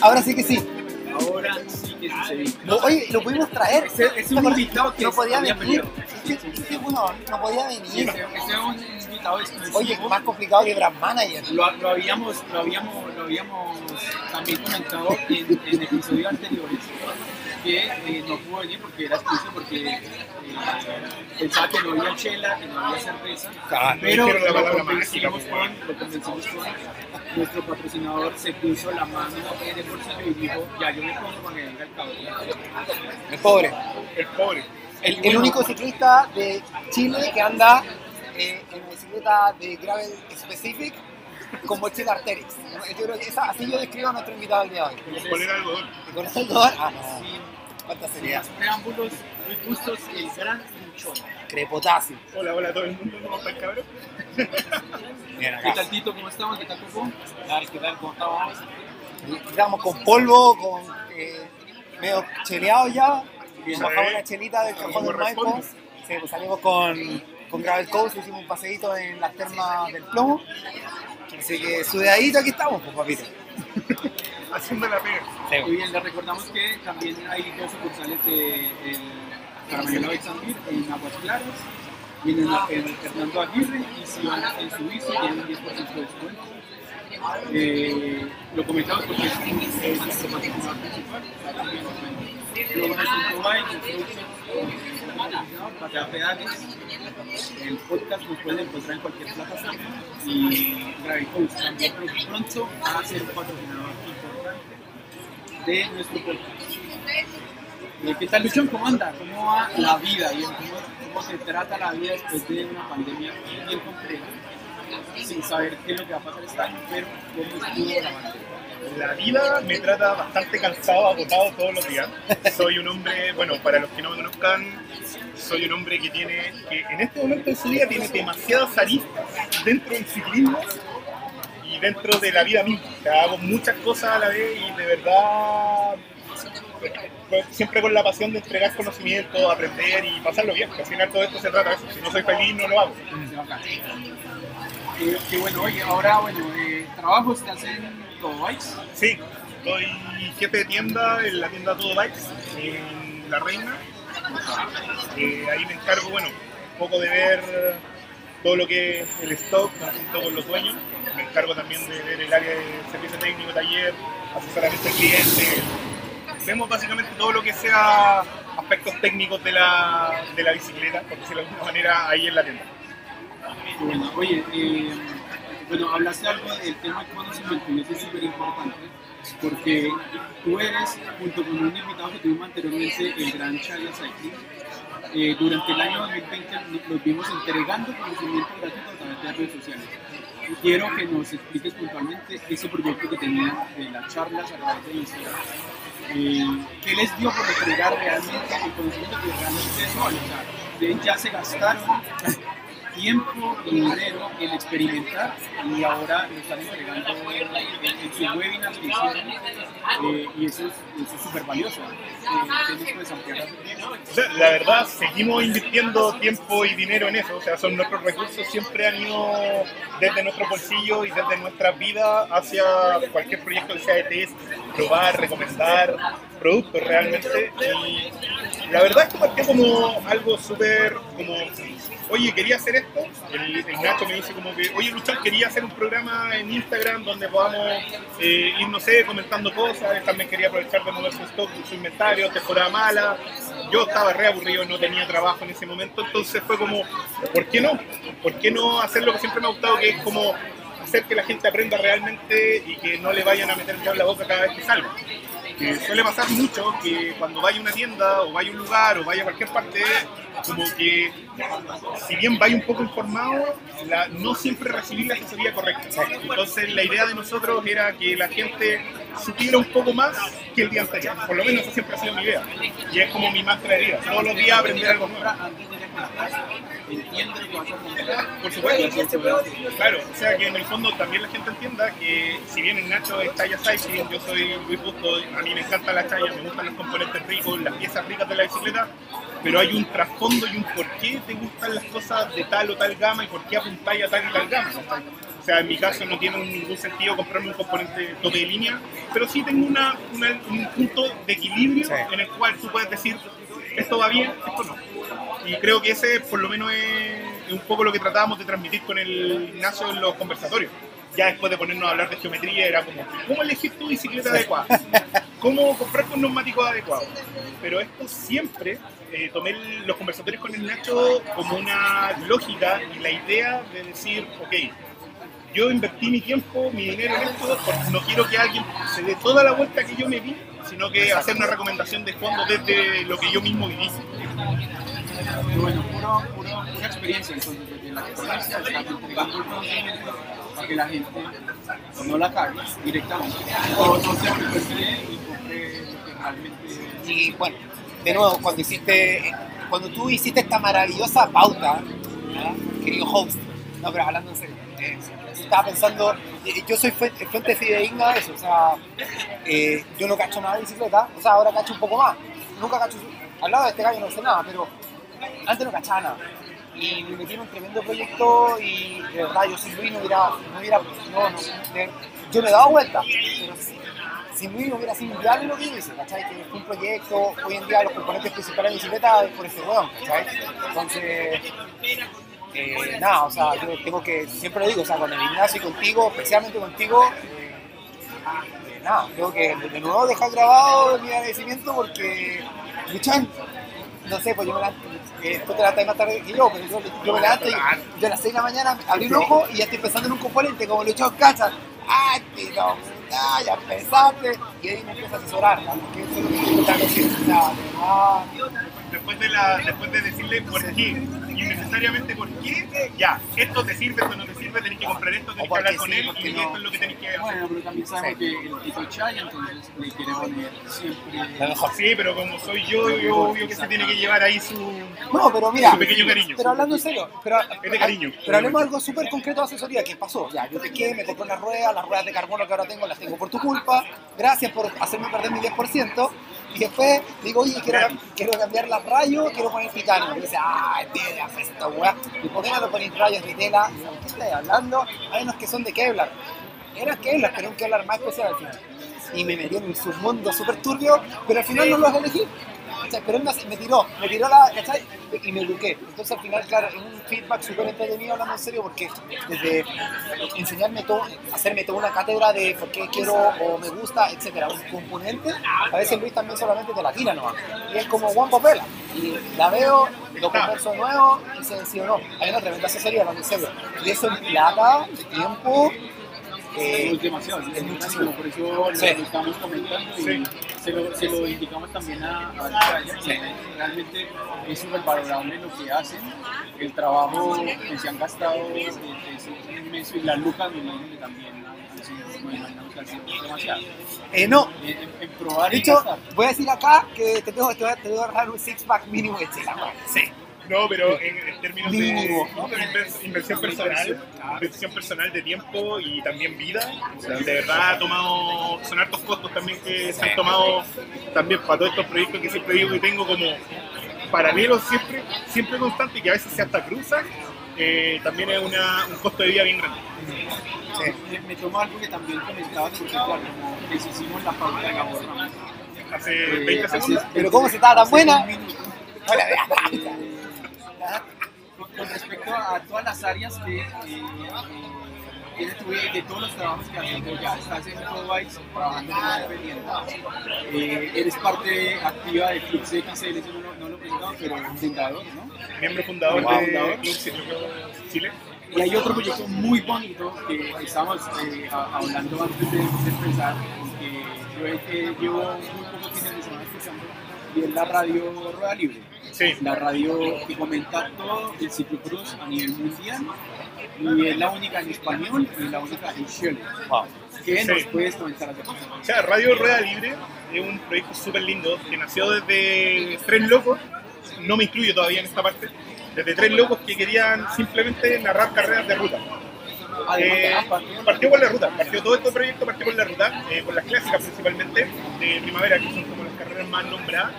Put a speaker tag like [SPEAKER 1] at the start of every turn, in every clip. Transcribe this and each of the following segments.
[SPEAKER 1] Ahora sí que sí.
[SPEAKER 2] Ahora sí que sucedió.
[SPEAKER 1] Lo- oye, lo pudimos traer.
[SPEAKER 2] Ese es un invitado que
[SPEAKER 1] no podía venir.
[SPEAKER 2] venido.
[SPEAKER 1] Weón no podía
[SPEAKER 2] Sí,
[SPEAKER 1] venir.
[SPEAKER 2] ese, ese es un invitado exclusivo.
[SPEAKER 1] Oye, más complicado que Brand Manager.
[SPEAKER 2] Lo, lo habíamos, lo, habíamos, lo habíamos también comentado en, en episodios anteriores que eh, no pudo venir porque era exclusivo, porque eh, pensaba que no había chela, que no había cerveza,
[SPEAKER 3] Ah,
[SPEAKER 2] pero lo convencimos, con, lo convencimos con nuestro patrocinador, se puso la mano en el bolsillo y dijo, ya yo me pongo para que venga el cabrón.
[SPEAKER 1] El pobre.
[SPEAKER 3] El pobre.
[SPEAKER 1] El, el único ciclista de Chile que anda eh, en bicicleta de Gravel Specific con mochila Arterix. Yo creo que esa- así yo describo a nuestro invitado el día de hoy.
[SPEAKER 3] Con de algodón.
[SPEAKER 1] ¿Y con el dolor? Ah, no.
[SPEAKER 2] Sin
[SPEAKER 1] Cuánta seriedad.
[SPEAKER 2] preámbulos, muy gustos, el gran luchón.
[SPEAKER 1] Crepotasio.
[SPEAKER 3] Hola, hola a todo el mundo. ¿Cómo está el cabrón?
[SPEAKER 2] ¿Qué tal Tito? ¿Cómo estamos? ¿Qué tal Coco? ¿Qué tal? ¿Qué tal? ¿Cómo estamos?
[SPEAKER 1] Estamos con polvo, con eh, medio cheleado ya.
[SPEAKER 2] Bien.
[SPEAKER 1] Nos bajamos una chelita del cajón del Maipo. Sí, pues salimos con, con Gravel Coast, hicimos un paseíto en las termas del plomo. Así que sudadito aquí estamos, pues papito.
[SPEAKER 3] Haciendo la pega.
[SPEAKER 2] Muy bien, les recordamos que también hay dos sucursales de el Caramelo de Exandir en Aguas Claras y en, el- Hernando Aguirre y si van en su bici tienen un 10% de descuento. Eh, lo comentamos porque es un- es nuestro Dubai, nuestro Patea Pedales. El podcast nos pueden encontrar en cualquier plataforma y Gravity Coast también pr- pronto va a ser un patrocinador importante de nuestro podcast. Eh, ¿Qué tal, Luchón? ¿Cómo anda? ¿Cómo va la vida? y ¿Cómo, ¿Cómo se trata la vida después de una pandemia bien compleja? Sin saber qué es lo que va a pasar este año, pero cómo estuvo la pandemia.
[SPEAKER 3] La vida me trata bastante cansado, agotado todos los días. Soy un hombre, bueno, para los que no me conozcan, soy un hombre que tiene, que en este momento de su vida tiene demasiadas aristas dentro del ciclismo y dentro de la vida misma. Hago muchas cosas a la vez y de verdad siempre con la pasión de entregar conocimiento, aprender y pasarlo bien. que al final todo esto se trata de eso. Si no soy feliz, no lo hago.
[SPEAKER 2] Qué bueno, oye, ahora, bueno, eh, trabajo estás en Todo Bikes.
[SPEAKER 3] Sí, soy jefe de tienda en la tienda Todo Bikes en La Reina. Eh, ahí me encargo, bueno, un poco de ver todo lo que es el stock junto con los dueños. Me encargo también de ver el área de servicio técnico, taller, asesoramiento al cliente. Vemos básicamente todo lo que sea aspectos técnicos de la, de la bicicleta, por decirlo de alguna manera, ahí en la tienda.
[SPEAKER 2] Oye, eh, bueno, hablaste algo del tema de conocimiento y eso es súper importante porque tú eres, junto con un invitado que tuvimos anteriormente, el gran Charlie Cycling, eh, durante el año 2020 nos- vimos entregando conocimiento gratuito a través de redes sociales. Quiero que nos expliques puntualmente ese proyecto que tenían de las charlas a través de Instagram. Eh, ¿Qué les dio por entregar realmente el conocimiento que realmente vale? O sea, ya se gastaron tiempo y dinero en experimentar y ahora lo están entregando en, en su webinar que hicieron eh, y eso es eso es súper valioso. Eh,
[SPEAKER 3] sea, la verdad, seguimos invirtiendo tiempo y dinero en eso. O sea, son nuestros recursos siempre han ido desde nuestro bolsillo y desde nuestras vidas hacia cualquier proyecto que sea de test, probar, recomendar productos realmente. Y la verdad es que partió como algo súper como, oye, quería hacer esto. El, el Nacho me dice como que, oye, Luchón, quería hacer un programa en Instagram donde podamos eh, ir, no sé, comentando cosas. También quería aprovechar de mover su stock, su inventario, temporada mala. Yo estaba re aburrido, no tenía trabajo en ese momento, entonces fue como, ¿por qué no? ¿Por qué no hacer lo que siempre me ha gustado, que es como hacer que la gente aprenda realmente y que no le vayan a meter en la boca cada vez que salga? suele pasar mucho que cuando vaya a una tienda o vaya a un lugar o vaya a cualquier parte, como que si bien vaya un poco informado, la- no siempre recibir la asesoría correcta. Entonces la idea de nosotros era que la gente supiera un poco más que el día anterior. Por lo menos esa siempre ha sido mi idea. Y es como mi mantra de vida. Todos los días aprender algo nuevo. Por supuesto. Claro, o sea que en el fondo también la gente entienda que si bien el Nacho es talla cycling, yo soy Luis Busto, a mí me encantan las tallas, me gustan los componentes ricos, las piezas ricas de la bicicleta, pero hay un trasfondo y un por qué te gustan las cosas de tal o tal gama y por qué apuntáis a tal y tal gama. O sea, en mi caso no tiene ningún sentido comprarme un componente tope de línea, pero sí tengo una, una- un punto de equilibrio
[SPEAKER 1] Sí.
[SPEAKER 3] en el cual tú puedes decir, esto va bien, esto no. Y creo que ese por lo menos es, un poco lo que tratábamos de transmitir con el Ignacio en los conversatorios. Ya después de ponernos a hablar de geometría era como, ¿cómo elegir tu bicicleta adecuada? ¿Cómo comprar con neumáticos adecuados? Pero esto siempre, eh, tomé los conversatorios con el Nacho como una lógica y la idea de decir, ok, yo invertí mi tiempo, mi dinero en esto, porque no quiero que alguien se dé toda la vuelta que yo me di, sino que hacer una recomendación de fondo desde lo que yo mismo viví.
[SPEAKER 2] Y bueno, puro, puro, pura experiencia, entonces, desde la experiencia para que la gente no la cague directamente. O no se aproveche y compre lo que realmente
[SPEAKER 1] Y bueno, de nuevo, cuando hiciste, cuando tú hiciste esta maravillosa pauta, querido host, no, pero hablando en serio, eh, estaba pensando, eh, yo soy fuente, fuente fidedigna de eso, o sea, eh, yo no cacho nada de bicicleta, o sea, ahora cacho un poco más, nunca cacho, al lado de este gallo no sé nada, pero antes no cachaba nada. Y me metí en un tremendo proyecto y de verdad yo sin Luis no hubiera, no hubiera, no, no, yo me he dado vuelta, pero sí, sin no hubiera sido inviable lo que yo hice, ¿cachai? Que fue un proyecto, hoy en día los componentes principales de bicicleta por ese weón, ¿cachai? Entonces, eh, nada, o sea, yo tengo que, siempre lo digo, o sea, con el Ignacio y contigo, especialmente contigo, eh, eh, nada, tengo que de nuevo dejar grabado mi agradecimiento porque, Luchan, no sé, pues yo me levanto, eh, tú te levantas más tarde que yo, pero yo, yo me levanto y yo a las 6 de la mañana abrí un ojo y ya estoy pensando en un componente como Luchón Cachas. ¡Ah, tío! Ah, ya empezaste! Y ahí me empiezo a asesorar, ¿no? porque eso es lo que me está haciendo. O sea, ah,
[SPEAKER 3] Después de, la, después de decirle por qué, innecesariamente por qué, ya, esto te sirve, esto no te sirve, tenés que comprar esto, tenés
[SPEAKER 1] O
[SPEAKER 3] que hablar con
[SPEAKER 1] sí,
[SPEAKER 3] él y
[SPEAKER 1] no.
[SPEAKER 3] esto es lo que tenés que hacer.
[SPEAKER 2] Bueno, pero también sabemos que el Tito Chay, entonces le quiere poner siempre.
[SPEAKER 1] mejor.
[SPEAKER 3] Sí, pero como soy yo, yo obvio que se tiene que llevar ahí su...
[SPEAKER 1] No, pero mira,
[SPEAKER 3] Su pequeño cariño.
[SPEAKER 1] pero hablando en serio, pero,
[SPEAKER 3] Es de cariño.
[SPEAKER 1] pero hablemos de algo súper concreto de asesoría. ¿Qué pasó? Ya, yo pesqué, me compré unas ruedas, las ruedas de carbono que ahora tengo las tengo por tu culpa, gracias por hacerme perder mi 10%. Y después digo, oye, quiero, quiero cambiar las rayos, quiero poner titanio. Y dice, ah, tela, esta weá. ¿Y por qué no lo ponéis rayos de tela? ¿De qué estáis hablando? Hay unos que son de Kevlar. Eran Kevlar, pero un Kevlar más especial al final. Y me metió en un submundo súper turbio, pero al final no los elegí. ¿Cachai? Pero él me, me tiró, me tiró la, ¿cachai? Y me eduqué. Entonces al final, claro, es un feedback súper entretenido hablando en serio porque desde enseñarme todo, hacerme toda una cátedra de por qué quiero o me gusta, etcétera, un componente, a veces Luis también solamente te la tira nomás. Y es como Juan Papela. Y la veo, lo converso nuevo y se o no. Hay una tremenda asesoría, hablando en serio. Y eso en plata, tiempo, eh,
[SPEAKER 2] es demasiado, es muchísimo. por eso lo,
[SPEAKER 1] Sí.
[SPEAKER 2] lo estamos comentando y
[SPEAKER 3] Sí.
[SPEAKER 2] se, lo, se lo indicamos también a, a que realmente es súper valorable lo que hacen, el trabajo que se han gastado es, es inmenso y las lucas me imagino que también han sido, demasiado.
[SPEAKER 1] eh, no,
[SPEAKER 2] En, en- probar
[SPEAKER 1] De hecho, voy a decir acá que te tengo, te voy a, te voy a ahorrar un six-pack mínimo de chela. Sí.
[SPEAKER 3] No, pero en, en términos de inver- inversión personal, inversión personal de tiempo y también vida, de verdad ha tomado, son hartos costos también que se han tomado también para todos estos proyectos que siempre digo que tengo como paralelos siempre, siempre constante y que a veces se hasta cruzan, eh, también es una, un costo de vida bien grande.
[SPEAKER 2] Me, me tomo algo que también comentabas, porque claro, como deshicimos la pauta de Gabor.
[SPEAKER 3] Hace
[SPEAKER 2] Eh,
[SPEAKER 3] 20
[SPEAKER 2] hace-
[SPEAKER 3] segundos.
[SPEAKER 1] Pero ¿cómo se estaba tan buena?
[SPEAKER 2] un con respecto a todas las áreas que eh, de, todos los trabajos que haces, ya estás en Codebikes trabajando como eh, eres parte activa de Flux XL, eso no, no lo presentamos, pero fundador, ¿no?
[SPEAKER 3] Miembro fundador
[SPEAKER 2] Wow.
[SPEAKER 3] de Chile.
[SPEAKER 2] Y hay otro proyecto muy bonito que estamos eh, hablando antes de, empezar, que yo llevo muy poco tiempo escuchando, y es la radio Rueda Libre.
[SPEAKER 3] Sí.
[SPEAKER 2] La radio que comenta todo el ciclocross a nivel mundial y es la única en español y la única en Chile. ¿Qué nos
[SPEAKER 3] Sí.
[SPEAKER 2] puedes comentar acerca?
[SPEAKER 3] O sea, Radio Rueda Libre es un proyecto súper lindo que nació desde tres locos, no me incluyo todavía en esta parte, desde tres locos que querían simplemente narrar carreras de ruta.
[SPEAKER 2] De
[SPEAKER 3] Eh,
[SPEAKER 2] AMPA,
[SPEAKER 3] partió con la ruta, partió todo este proyecto, partió con la ruta, eh, con las clásicas principalmente, de primavera, que son como las carreras más nombradas.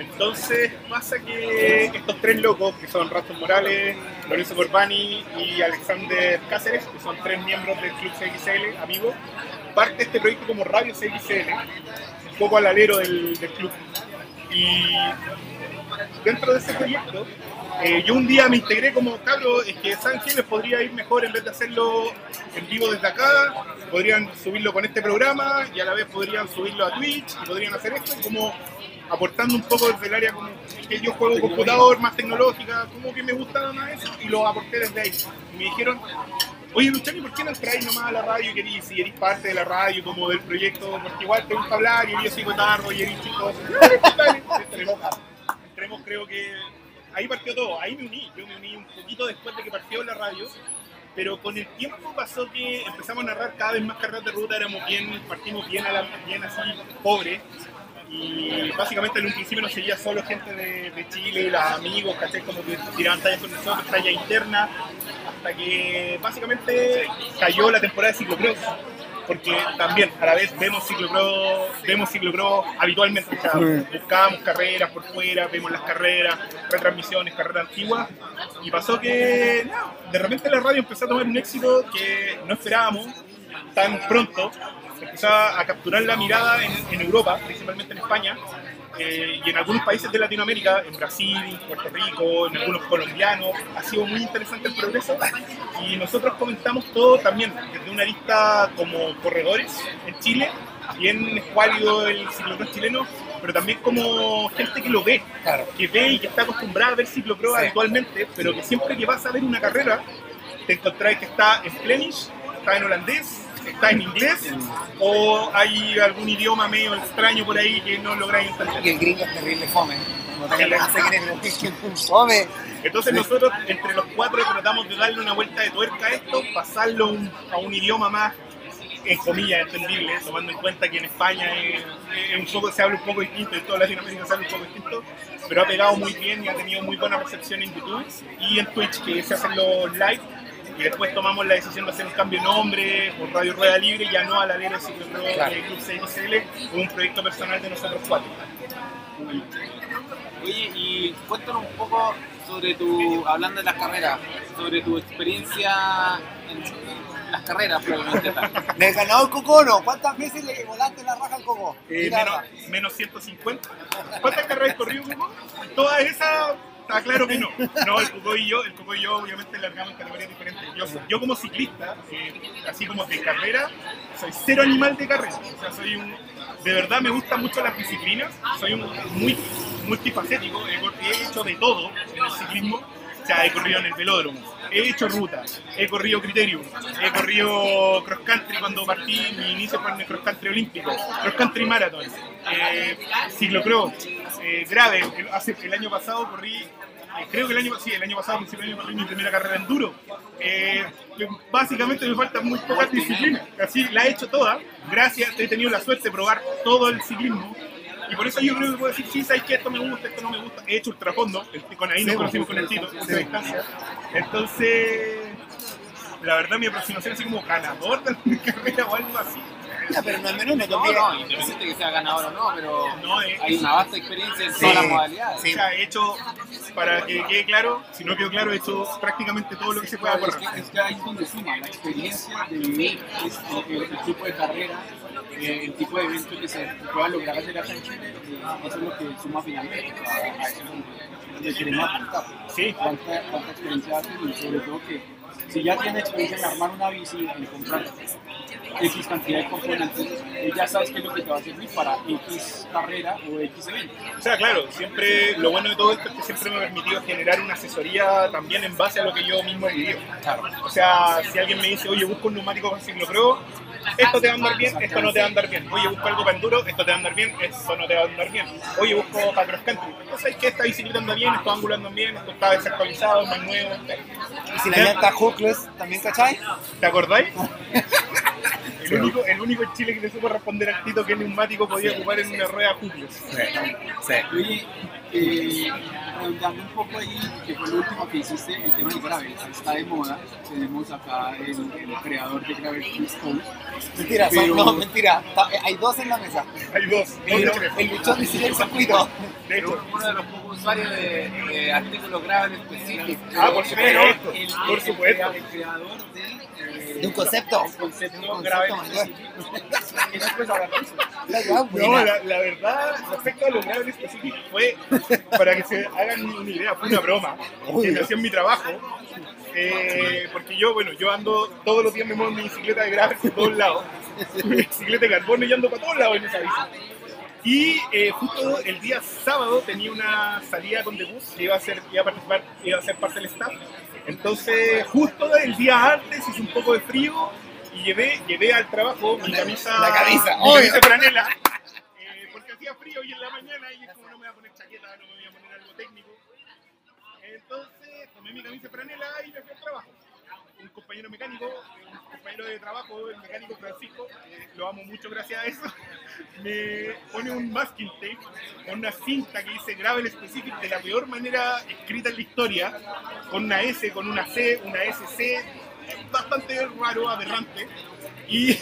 [SPEAKER 3] Entonces pasa que estos tres locos, que son Rastos Morales, Lorenzo Corbani y Alexander Cáceres, que son tres miembros del Club CXL, amigos, parte este proyecto como Radio CXL, un poco al alero del, club. Y dentro de ese proyecto, eh, yo un día me integré como cabro, es que San les podría ir mejor en vez de hacerlo en vivo desde acá, podrían subirlo con este programa y a la vez podrían subirlo a Twitch y podrían hacer esto como aportando un poco desde el área como que yo juego computador, más tecnológica, como que me gustaba más eso y lo aporté desde ahí. Y me dijeron, oye Luchani, ¿por qué no entráis nomás a la radio y si eres parte de la radio como del proyecto? Porque igual te gusta hablar y yo sigo tarro y eres. Dale, entremos, entremos, creo que ahí partió todo, ahí me uní, yo me uní un poquito después de que partió la radio, pero con el tiempo pasó que empezamos a narrar cada vez más carreras de ruta, éramos bien, partimos bien, a la, bien así, pobres, y básicamente en un principio nos seguía solo gente de, de Chile, los amigos, ¿cachai? Como que tiraban tallas con nosotros, talla interna, hasta que básicamente cayó la temporada de ciclocross porque también a la vez vemos ciclocross, vemos ciclocross habitualmente, o sea, buscábamos carreras por fuera, vemos las carreras, retransmisiones, carreras antiguas, y pasó que no, de repente la radio empezó a tomar un éxito que no esperábamos tan pronto, empezó a capturar la mirada en, en Europa, principalmente en España, eh, y en algunos países de Latinoamérica, en Brasil, Puerto Rico, en algunos colombianos, ha sido muy interesante el progreso y nosotros comentamos todo también desde una lista como corredores en Chile, bien escuálido el ciclocross chileno, pero también como gente que lo ve,
[SPEAKER 1] Claro.
[SPEAKER 3] que ve y que está acostumbrada a ver ciclocross
[SPEAKER 1] Sí.
[SPEAKER 3] habitualmente, pero que siempre que vas a ver una carrera, te encontrás que está en Flemish, está en holandés, está en inglés, o hay algún idioma medio extraño por ahí que no lográis entender.
[SPEAKER 1] Y el gringo es terrible fome.
[SPEAKER 3] Entonces nosotros entre los cuatro tratamos de darle una vuelta de tuerca a esto, pasarlo a un, a un idioma más, en comillas, entendible, tomando en cuenta que en España es, es un poco, se habla un poco distinto, en toda Latinoamérica se habla un poco distinto, pero ha pegado muy bien y ha tenido muy buena recepción en YouTube y en Twitch, que se hacen los live, y después tomamos la decisión de hacer un cambio de nombre por Radio Rueda Libre, ya no a la Lera Ciclocross
[SPEAKER 1] Claro.
[SPEAKER 3] de Club CXL, un proyecto personal de nosotros cuatro.
[SPEAKER 4] Oye, y cuéntanos un poco sobre tu, hablando de las carreras, sobre tu experiencia en las carreras, probablemente.
[SPEAKER 1] ¿Le ganó el Cocono? ¿Cuántas veces le volaste la raja al Coco?
[SPEAKER 3] Eh, menos, menos 150. ¿Cuántas carreras has corrido, Cuco? Todas esas, está claro que no. No, el Cuco y yo, el Cuco y yo obviamente largamos en categorías diferentes. Yo, como ciclista, eh, así como de carrera, soy cero animal de carrera. O sea, soy un... De verdad me gustan mucho las disciplinas, soy un muy multifacético, he, hecho de todo en el ciclismo. O sea, he corrido en el velódromo, he hecho ruta, he corrido criterium, he corrido cross country cuando partí, mi inicio fue en el cross country olímpico, cross country marathon, eh, ciclocross, eh, grave. El, hace, el año pasado corrí, eh, creo que el año, sí, el año pasado, del año, corrí mi primera carrera en enduro. Eh, básicamente me faltan muy pocas disciplinas, así la he hecho toda, gracias, he tenido la suerte de probar todo el ciclismo. Y por eso yo creo que puedo decir, sí, sabes que esto me gusta, esto no me gusta. He hecho ultrafondo, el- con ahí nos conocimos con el Tito, de distancia. Entonces, la verdad, mi aproximación así como ganador de carrera o algo así.
[SPEAKER 1] Ya, pero no es menor, no te
[SPEAKER 4] No, no, independiente que sea ganador o no, pero
[SPEAKER 3] No, es-
[SPEAKER 4] hay una vasta experiencia en
[SPEAKER 1] Sí.
[SPEAKER 4] todas las modalidades.
[SPEAKER 1] Sí.
[SPEAKER 3] O sea, he hecho, para que quede claro, si no quedó claro, he hecho prácticamente todo lo que se pueda
[SPEAKER 2] Claro, es, que, es que ahí es donde suma la experiencia de vivir este, el, el tipo de carrera, eh, el tipo de evento que se pueda lograr hacer acá en Chile, eh, eso es lo que suma finalmente a, a eso donde, donde queremos apuntar.
[SPEAKER 3] Sí.
[SPEAKER 2] Cuánta, cuánta experiencia hace y sobre todo que si ya tiene experiencia en armar una bici, en comprar X cantidad de componentes, eh, ya sabes qué es lo que te va a servir para X carrera o X evento.
[SPEAKER 3] O sea, claro, siempre lo bueno de todo esto es que siempre me ha permitido generar una asesoría también en base a lo que yo mismo he vivido. O sea, si alguien me dice, oye, busco un neumático con ciclocross, esto te va a andar bien, esto no te va a andar bien. Oye, busco algo para enduro, esto te va a andar bien, esto no te va a andar bien. Oye, busco para cross country. Entonces, que esta bicicleta anda bien, estos ángulos andan bien, esto está desactualizado, más nuevo.
[SPEAKER 1] Y si la llanta hookless, ¿también cachai?
[SPEAKER 3] ¿Te acordáis? El único, el único en Chile que le supo responder al Tito que el neumático podía ocupar en una rueda hookless.
[SPEAKER 1] Sí.
[SPEAKER 2] Oye, eh, preguntando un poco ahí, que fue lo último que hiciste, el tema del gravel, está de moda. Tenemos acá el, el creador de Gravel Chris Cole.
[SPEAKER 1] Mentira, son- no, mentira. Ta- Hay dos en la mesa.
[SPEAKER 3] Hay dos,
[SPEAKER 1] El, luchón dice el circuito.
[SPEAKER 3] De hecho,
[SPEAKER 4] Uno de los pocos usuarios de, de artículos graves específicos.
[SPEAKER 3] Ah, por supuesto,
[SPEAKER 2] el,
[SPEAKER 3] por
[SPEAKER 2] el-
[SPEAKER 3] supuesto.
[SPEAKER 2] el creador de, eh,
[SPEAKER 1] De un concepto.
[SPEAKER 2] el concepto
[SPEAKER 1] Un
[SPEAKER 2] grave
[SPEAKER 1] concepto,
[SPEAKER 2] específico. ¿Qué nos puedes hablar de eso?
[SPEAKER 1] La
[SPEAKER 3] No, la, la verdad, respecto a lo grave específico, fue, para que se hagan una idea, fue una broma que me hacía en mi trabajo. eh, porque yo, bueno, yo ando todos los días me muevo en mi bicicleta de gravel por todos lados. Mi bicicleta de carbono y ando para todos lados en esa bici. Y eh, justo el día sábado tenía una salida con The Bus que iba a, ser, iba a participar, iba a ser parte del staff. Entonces, justo el día antes hizo un poco de frío y llevé, llevé al trabajo mi camisa,
[SPEAKER 1] La camisa,
[SPEAKER 3] mi camisa franela, eh, porque hacía frío y en la mañana y es como no me voy a poner chaqueta, no me voy a poner algo técnico. Entonces tomé mi camisa franela y me fui al trabajo. Un compañero mecánico, un compañero de trabajo, el mecánico Francisco, eh, lo amo mucho gracias a eso, me pone un masking tape con una cinta que dice Gravel Specific de la peor manera escrita en la historia, con una S, con una C, una SC, bastante raro, aberrante. Y,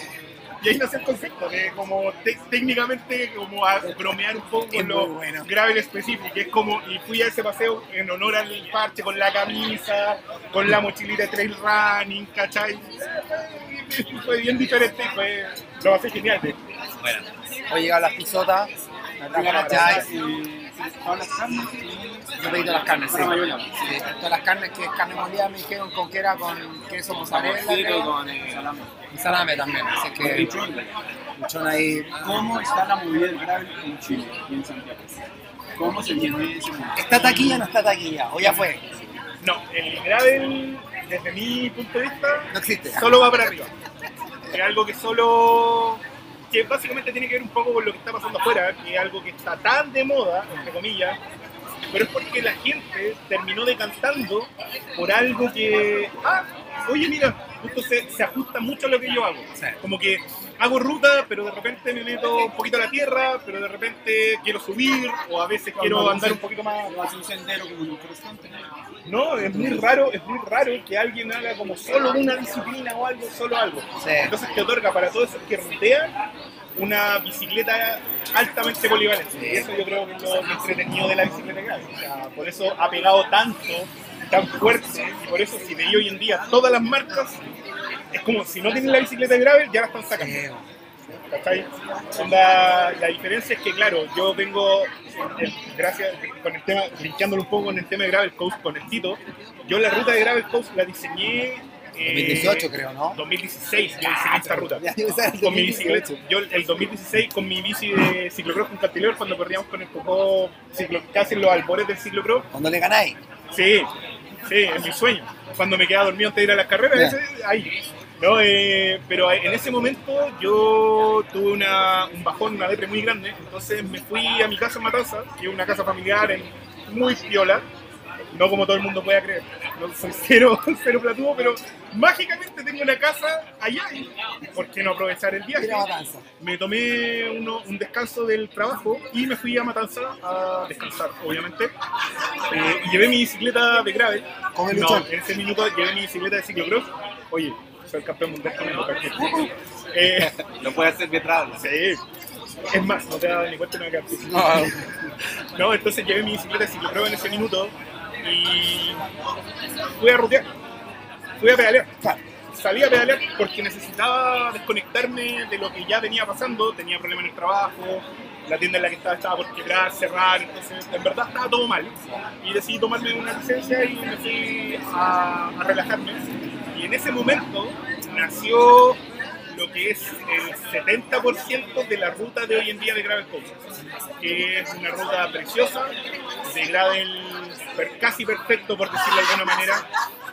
[SPEAKER 3] y ahí nace el concepto de como te- técnicamente como a bromear un poco con lo
[SPEAKER 1] bueno.
[SPEAKER 3] Gravel Specific, que es como, y fui a ese paseo en honor al parche con la camisa, con la mochilita de trail running, ¿cachai? Fue bien diferente, fue, lo pasé genial. hecho.
[SPEAKER 1] Hoy llegan las pisotas.
[SPEAKER 2] Llegar
[SPEAKER 1] La
[SPEAKER 2] eh, todas las carnes y-
[SPEAKER 1] Yo pedí todas las carnes, sí. Sí, Todas las carnes que es carne molida me dijeron con que era con queso mozzarella creo,
[SPEAKER 4] con eh, salame.
[SPEAKER 1] y salame también. Así que
[SPEAKER 2] Richón.
[SPEAKER 1] luchón ahí.
[SPEAKER 2] ¿Cómo está la movida del gravel en Chile y en Santiago? ¿Cómo se viene ese mundo?
[SPEAKER 1] ¿Está taquilla o no está taquilla? O ya fue.
[SPEAKER 3] No, el gravel, desde mi punto de vista,
[SPEAKER 1] No existe.
[SPEAKER 3] solo va para arriba. Es algo que solo. Que básicamente tiene que ver un poco con lo que está pasando afuera, que es algo que está tan de moda, entre comillas, pero es porque la gente terminó decantando por algo que. Ah, oye, mira, justo se, se ajusta mucho a lo que yo hago. Como que hago ruta, pero de repente me meto un poquito a la tierra, pero de repente quiero subir, o a veces quiero andar un poquito más.
[SPEAKER 2] Hace un sendero como constante.
[SPEAKER 3] No, es muy raro, es muy raro que alguien haga como solo una disciplina o algo, solo algo.
[SPEAKER 1] Sí.
[SPEAKER 3] Entonces te otorga para todos esos que rutean una bicicleta altamente polivalente. Y eso yo creo que es lo entretenido de la bicicleta grave. O sea, por eso ha pegado tanto, tan fuerte, y por eso si veis hoy en día todas las marcas, es como si no tienen la bicicleta grave, ya la están sacando.
[SPEAKER 1] Eh,
[SPEAKER 3] ¿Cachai? Onda, la diferencia es que, claro, yo vengo, el- gracias, con el tema, linkeándolo un poco con el tema de Gravel Coast, con el Tito, yo la ruta de Gravel Coast la diseñé... eh,
[SPEAKER 1] 2018 creo, ¿no?
[SPEAKER 3] 2016, yo diseñé esta ruta. Con mi
[SPEAKER 1] 2018.
[SPEAKER 3] bicicleta, yo el 2016 con mi bici de ciclocross con cantilever cuando corríamos con el coco ciclo, casi en los albores del ciclocross,
[SPEAKER 1] Cuando le ganáis.
[SPEAKER 3] Sí, sí, es mi sueño. Cuando me quedaba dormido antes de ir a las carreras, ese- ahí. No, eh, pero en ese momento yo tuve una, un bajón, una depre muy grande, entonces me fui a mi casa en Matanza, que es una casa familiar en- muy piola, no como todo el mundo pueda creer, no soy cero, cero platudo, pero mágicamente tengo una casa allá, ¿por qué no aprovechar el viaje? Me tomé uno- un descanso del trabajo y me fui a Matanza a descansar, obviamente. Eh, y llevé mi bicicleta de grave. No, en ese minuto llevé mi bicicleta de ciclocross. Oye, soy campeón mundial con el. Eh,
[SPEAKER 4] Lo puede hacer mientras
[SPEAKER 3] sí. Es más, no te das ni cuenta una
[SPEAKER 1] No,
[SPEAKER 3] no, entonces llevé mi bicicleta ciclocross en ese minuto y fui a rutear. Fui a pedalear. Salí a pedalear porque necesitaba desconectarme de lo que ya venía pasando. Tenía problemas en el trabajo, la tienda en la que estaba estaba por quebrar, cerrar, entonces en verdad estaba todo mal. Y decidí tomarme una licencia y me fui a, a relajarme. Y en ese momento nació lo que es el 70% de la ruta de hoy en día de Gravel Coast, que es una ruta preciosa, de gravel casi perfecto, por decirlo de alguna manera,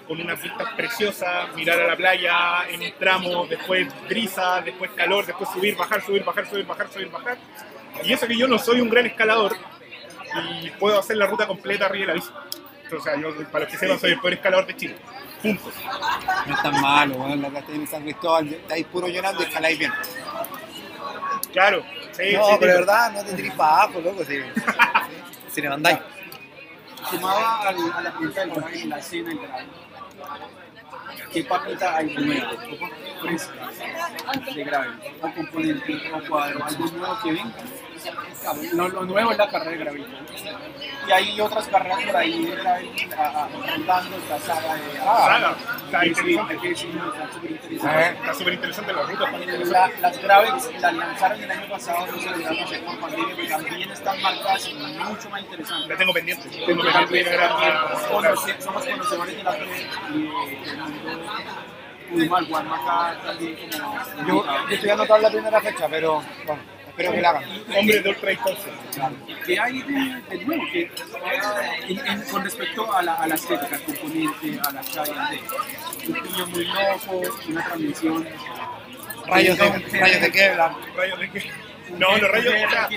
[SPEAKER 3] con unas vistas preciosas, mirar a la playa en un tramo, después brisa, después calor, después subir, bajar, subir, bajar, subir, bajar, subir, bajar. Y eso que yo no soy un gran escalador y puedo hacer la ruta completa arriba de la bici. O sea, yo, para los que sepan, soy el peor escalador de Chile. Punto.
[SPEAKER 1] No es tan malo, weón. La Castellana y San Cristóbal, estáis puro llorando y escaláis bien.
[SPEAKER 3] Claro. Sí,
[SPEAKER 1] No,
[SPEAKER 3] sí,
[SPEAKER 1] pero de verdad, no te tirís para abajo, loco. Si, si le mandáis.
[SPEAKER 2] Sumaba al, a la pregunta del gravel en la escena del gravel. ¿Qué papita hay nueva? Frescas de gravel, o componente, o cuadro, algo nuevo que venga. Lo, lo nuevo es la carrera de gravel. Y hay otras carreras por ahí rondando esta saga de.
[SPEAKER 3] Saga. Está
[SPEAKER 2] súper interesante.
[SPEAKER 3] Está súper interesante la ruta. muy
[SPEAKER 2] La- las Gravels las lanzaron el año pasado, no se lograron hacer con pandemia, pero también están marcadas y mucho más interesantes.
[SPEAKER 3] La tengo pendiente. Tengo pendiente
[SPEAKER 2] somos conocedores de la red y del mundo. Pudimos al Juan acá también como.
[SPEAKER 1] Yo, yo estoy anotando la primera fecha, pero bueno, espero que la hagan.
[SPEAKER 3] Hombre de ultra.
[SPEAKER 2] ¿Qué hay de, de nuevo? que en- en- con respecto a la, a la estética, al componente, a la chaya, de un pillo muy loco, una transmisión.
[SPEAKER 1] Rayos de, rayos de Kevlar.
[SPEAKER 3] ¿Rayos de qué? No, los rayos. o sea,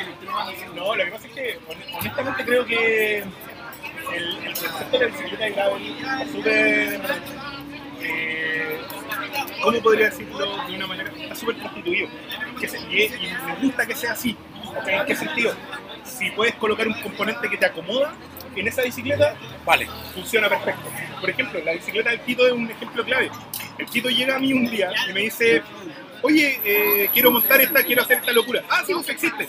[SPEAKER 3] No, lo que pasa es que hon- honestamente creo que el, el concepto de la bicicleta de gravel está súper. eh, ¿Cómo podría decirlo de una manera? Está súper constituido. Que se- y, y me gusta que sea así. ¿En qué sentido? Si puedes colocar un componente que te acomoda en esa bicicleta,
[SPEAKER 1] Vale.
[SPEAKER 3] funciona perfecto. Por ejemplo, la bicicleta del Tito es un ejemplo clave. El Tito llega a mí un día y me dice, oye, eh, quiero montar esta, quiero hacer esta locura. Ah, sí, pues existe.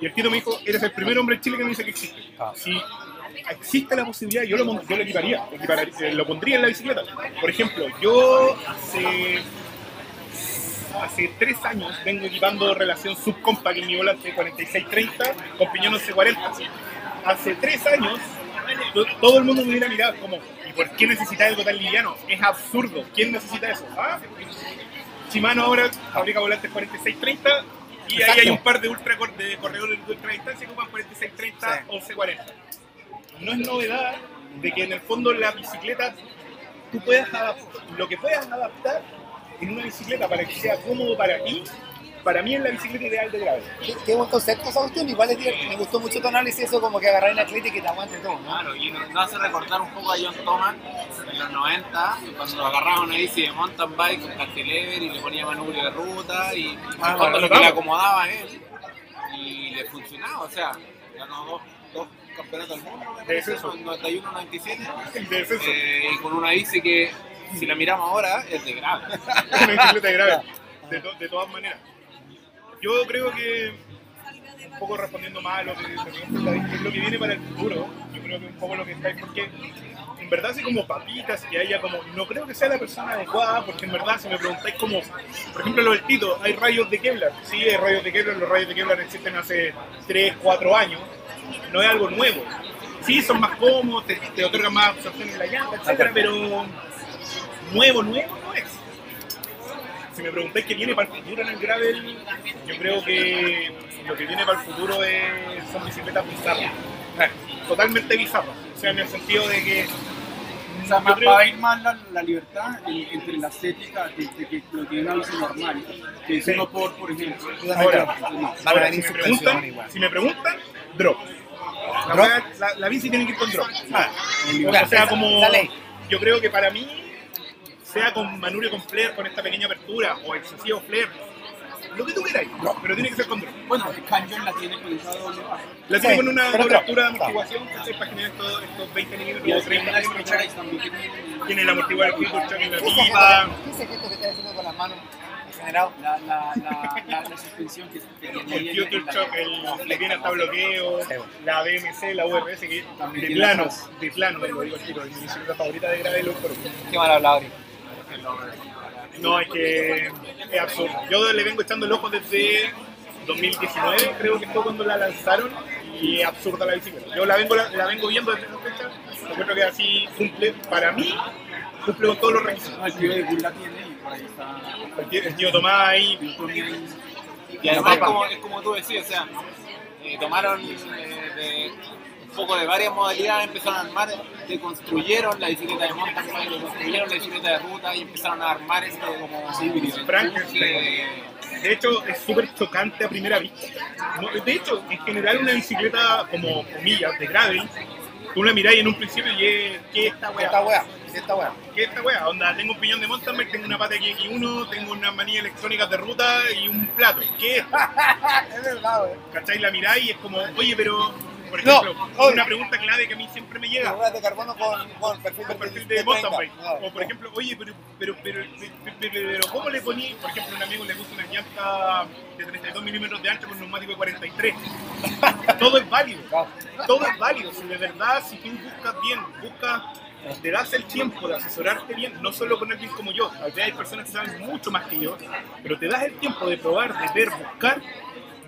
[SPEAKER 3] Y el Tito me dijo, eres el primer hombre en Chile que me dice que existe.
[SPEAKER 1] Ah.
[SPEAKER 3] Si existe la posibilidad, yo lo, yo lo equiparía, lo, equiparía- eh, lo pondría en la bicicleta. Por ejemplo, yo hace, hace tres años vengo equipando relación subcompact en mi volante 4630 con piñón 1140. Hace tres años to- todo el mundo me hubiera mirado como, ¿y por qué necesitas algo tan liviano? Es absurdo, ¿quién necesita eso? Ah, Shimano ahora fabrica volantes 4630 y ahí
[SPEAKER 1] Exacto.
[SPEAKER 3] hay un par de, ultra, de corredores de ultra distancia que ocupan 4630,
[SPEAKER 1] Sí.
[SPEAKER 3] 1140. No es novedad de que en el fondo la bicicleta tú puedas adaptar, lo que puedas adaptar en una bicicleta para que sea cómodo para ti, para mí es la bicicleta ideal de gravel.
[SPEAKER 1] Qué, qué buen concepto esa cuestión. Igual es divertido. Me gustó mucho tu análisis, eso como que agarrar una atleta y que te aguante todo, ¿no?
[SPEAKER 4] Claro, y nos nos hace recordar un poco a John Thomas en los 90, cuando agarraba una bici de mountain bike con cantilever y le ponía manubrio de ruta y
[SPEAKER 1] Ah,
[SPEAKER 4] lo que le acomodaba a él y le funcionaba, o sea, ganó dos, dos campeonatos del mundo, en 91, 97,
[SPEAKER 3] El descenso.
[SPEAKER 4] eh, y con una bici que si la miramos ahora es de grave.
[SPEAKER 3] una bicicleta de gravel, de, to- de todas maneras. Yo creo que, un poco respondiendo más a lo que es lo que viene para el futuro, yo creo que un poco lo que estáis, porque en verdad así como papitas que haya como, no creo que sea la persona adecuada, porque en verdad si me preguntáis como, por ejemplo lo del Tito, hay rayos de Kevlar, sí hay rayos de Kevlar, los rayos de Kevlar existen hace 3, 4 años, no es algo nuevo. Sí, son más cómodos, te, te otorgan más absorción en la llanta, etcétera, pero nuevo, nuevo no es. Si me preguntáis qué viene para el futuro en el gravel, yo creo que lo que viene para el futuro es, son bicicletas bizarras. Totalmente bizarras. O sea, en el sentido de que.
[SPEAKER 2] O sea,
[SPEAKER 3] creo-
[SPEAKER 2] va a ir más la, la libertad en- entre la estética de, de que lo es una normal, que es
[SPEAKER 3] Sí.
[SPEAKER 2] uno por, por ejemplo.
[SPEAKER 3] Ahora, si, me preguntan,
[SPEAKER 1] igual.
[SPEAKER 3] si me preguntan, drop. La,
[SPEAKER 1] ¿Drop?
[SPEAKER 3] la- la bici tiene que ir con drop.
[SPEAKER 1] Ah,
[SPEAKER 3] O sea,
[SPEAKER 1] esa-
[SPEAKER 3] como. Yo creo que para mí, sea con manubrio con flare, con esta pequeña apertura, o excesivo flare, lo que tú queráis, pero tiene que ser con drop.
[SPEAKER 2] Bueno, el Canyon la tiene con esa doble.
[SPEAKER 3] La tiene
[SPEAKER 1] Sí,
[SPEAKER 3] con una doble altura de amortiguación, ¿cachai? para generar estos, estos 20
[SPEAKER 2] Y
[SPEAKER 3] milímetros o 30
[SPEAKER 2] las
[SPEAKER 3] milímetros.
[SPEAKER 2] Que
[SPEAKER 3] Tiene el amortiguador Quick Shock en la
[SPEAKER 1] ¿Qué es ese
[SPEAKER 3] pipa.
[SPEAKER 1] qué es ese gesto que estás haciendo con las manos? Generado.
[SPEAKER 2] la, la, la, la, la suspensión que, que tiene
[SPEAKER 3] El Future
[SPEAKER 2] en la-
[SPEAKER 3] Shock, el que tiene hasta bloqueo, la BMC, la URS, que
[SPEAKER 2] También
[SPEAKER 3] de plano, de plano, lo digo tiro, mi bicicleta favorita de gravel pero
[SPEAKER 1] Qué mal hablado.
[SPEAKER 3] No, es que es absurdo. Yo le vengo echando el ojo desde 2019, creo que fue cuando la lanzaron, y es absurda la bicicleta. Yo la vengo, la, la vengo viendo desde esa fecha, encuentro que así cumple, para mí, cumple con todos los requisitos.
[SPEAKER 2] No, el tío de Bull la tiene y por ahí está.
[SPEAKER 3] El tío, el tío Tomás ahí.
[SPEAKER 4] Y además es como, es como tú decías, o sea, eh, tomaron eh, de poco de varias modalidades, empezaron a armar, deconstruyeron la bicicleta de mountain bike, deconstruyeron la bicicleta de ruta y empezaron a armar este como híbrido.
[SPEAKER 3] De hecho, es súper chocante a primera vista. De hecho, en general una bicicleta como comillas de gravel, tú la miráis en un principio y es, ¿qué es esta weá?
[SPEAKER 1] Esta weá, esta weá.
[SPEAKER 3] ¿Qué es esta weá? Onda, tengo un piñón de mountain bike, tengo una pata X1, tengo unas manillas electrónicas de ruta y un plato. ¿Qué es?
[SPEAKER 1] es verdad, weón.
[SPEAKER 3] ¿Cachai? La miráis y es como, oye, pero, por
[SPEAKER 1] No,
[SPEAKER 3] ejemplo,
[SPEAKER 1] oye.
[SPEAKER 3] una pregunta clave que a mí siempre me llega.
[SPEAKER 1] Ruedas de carbono con, con perfil
[SPEAKER 3] con
[SPEAKER 1] de,
[SPEAKER 3] perfil de mountain bike.
[SPEAKER 1] No,
[SPEAKER 3] O por ejemplo, oye, pero, pero, pero, pero, ¿cómo le poní? Por ejemplo, a un amigo le gusta una llanta de 32 milímetros de ancho con neumático de 43. Todo es válido.
[SPEAKER 1] Claro.
[SPEAKER 3] Todo es válido. Si de verdad, si tú buscas bien, buscas, te das el tiempo de asesorarte bien, no solo con alguien como yo. Hay personas que saben mucho más que yo, pero te das el tiempo de probar, de ver, buscar.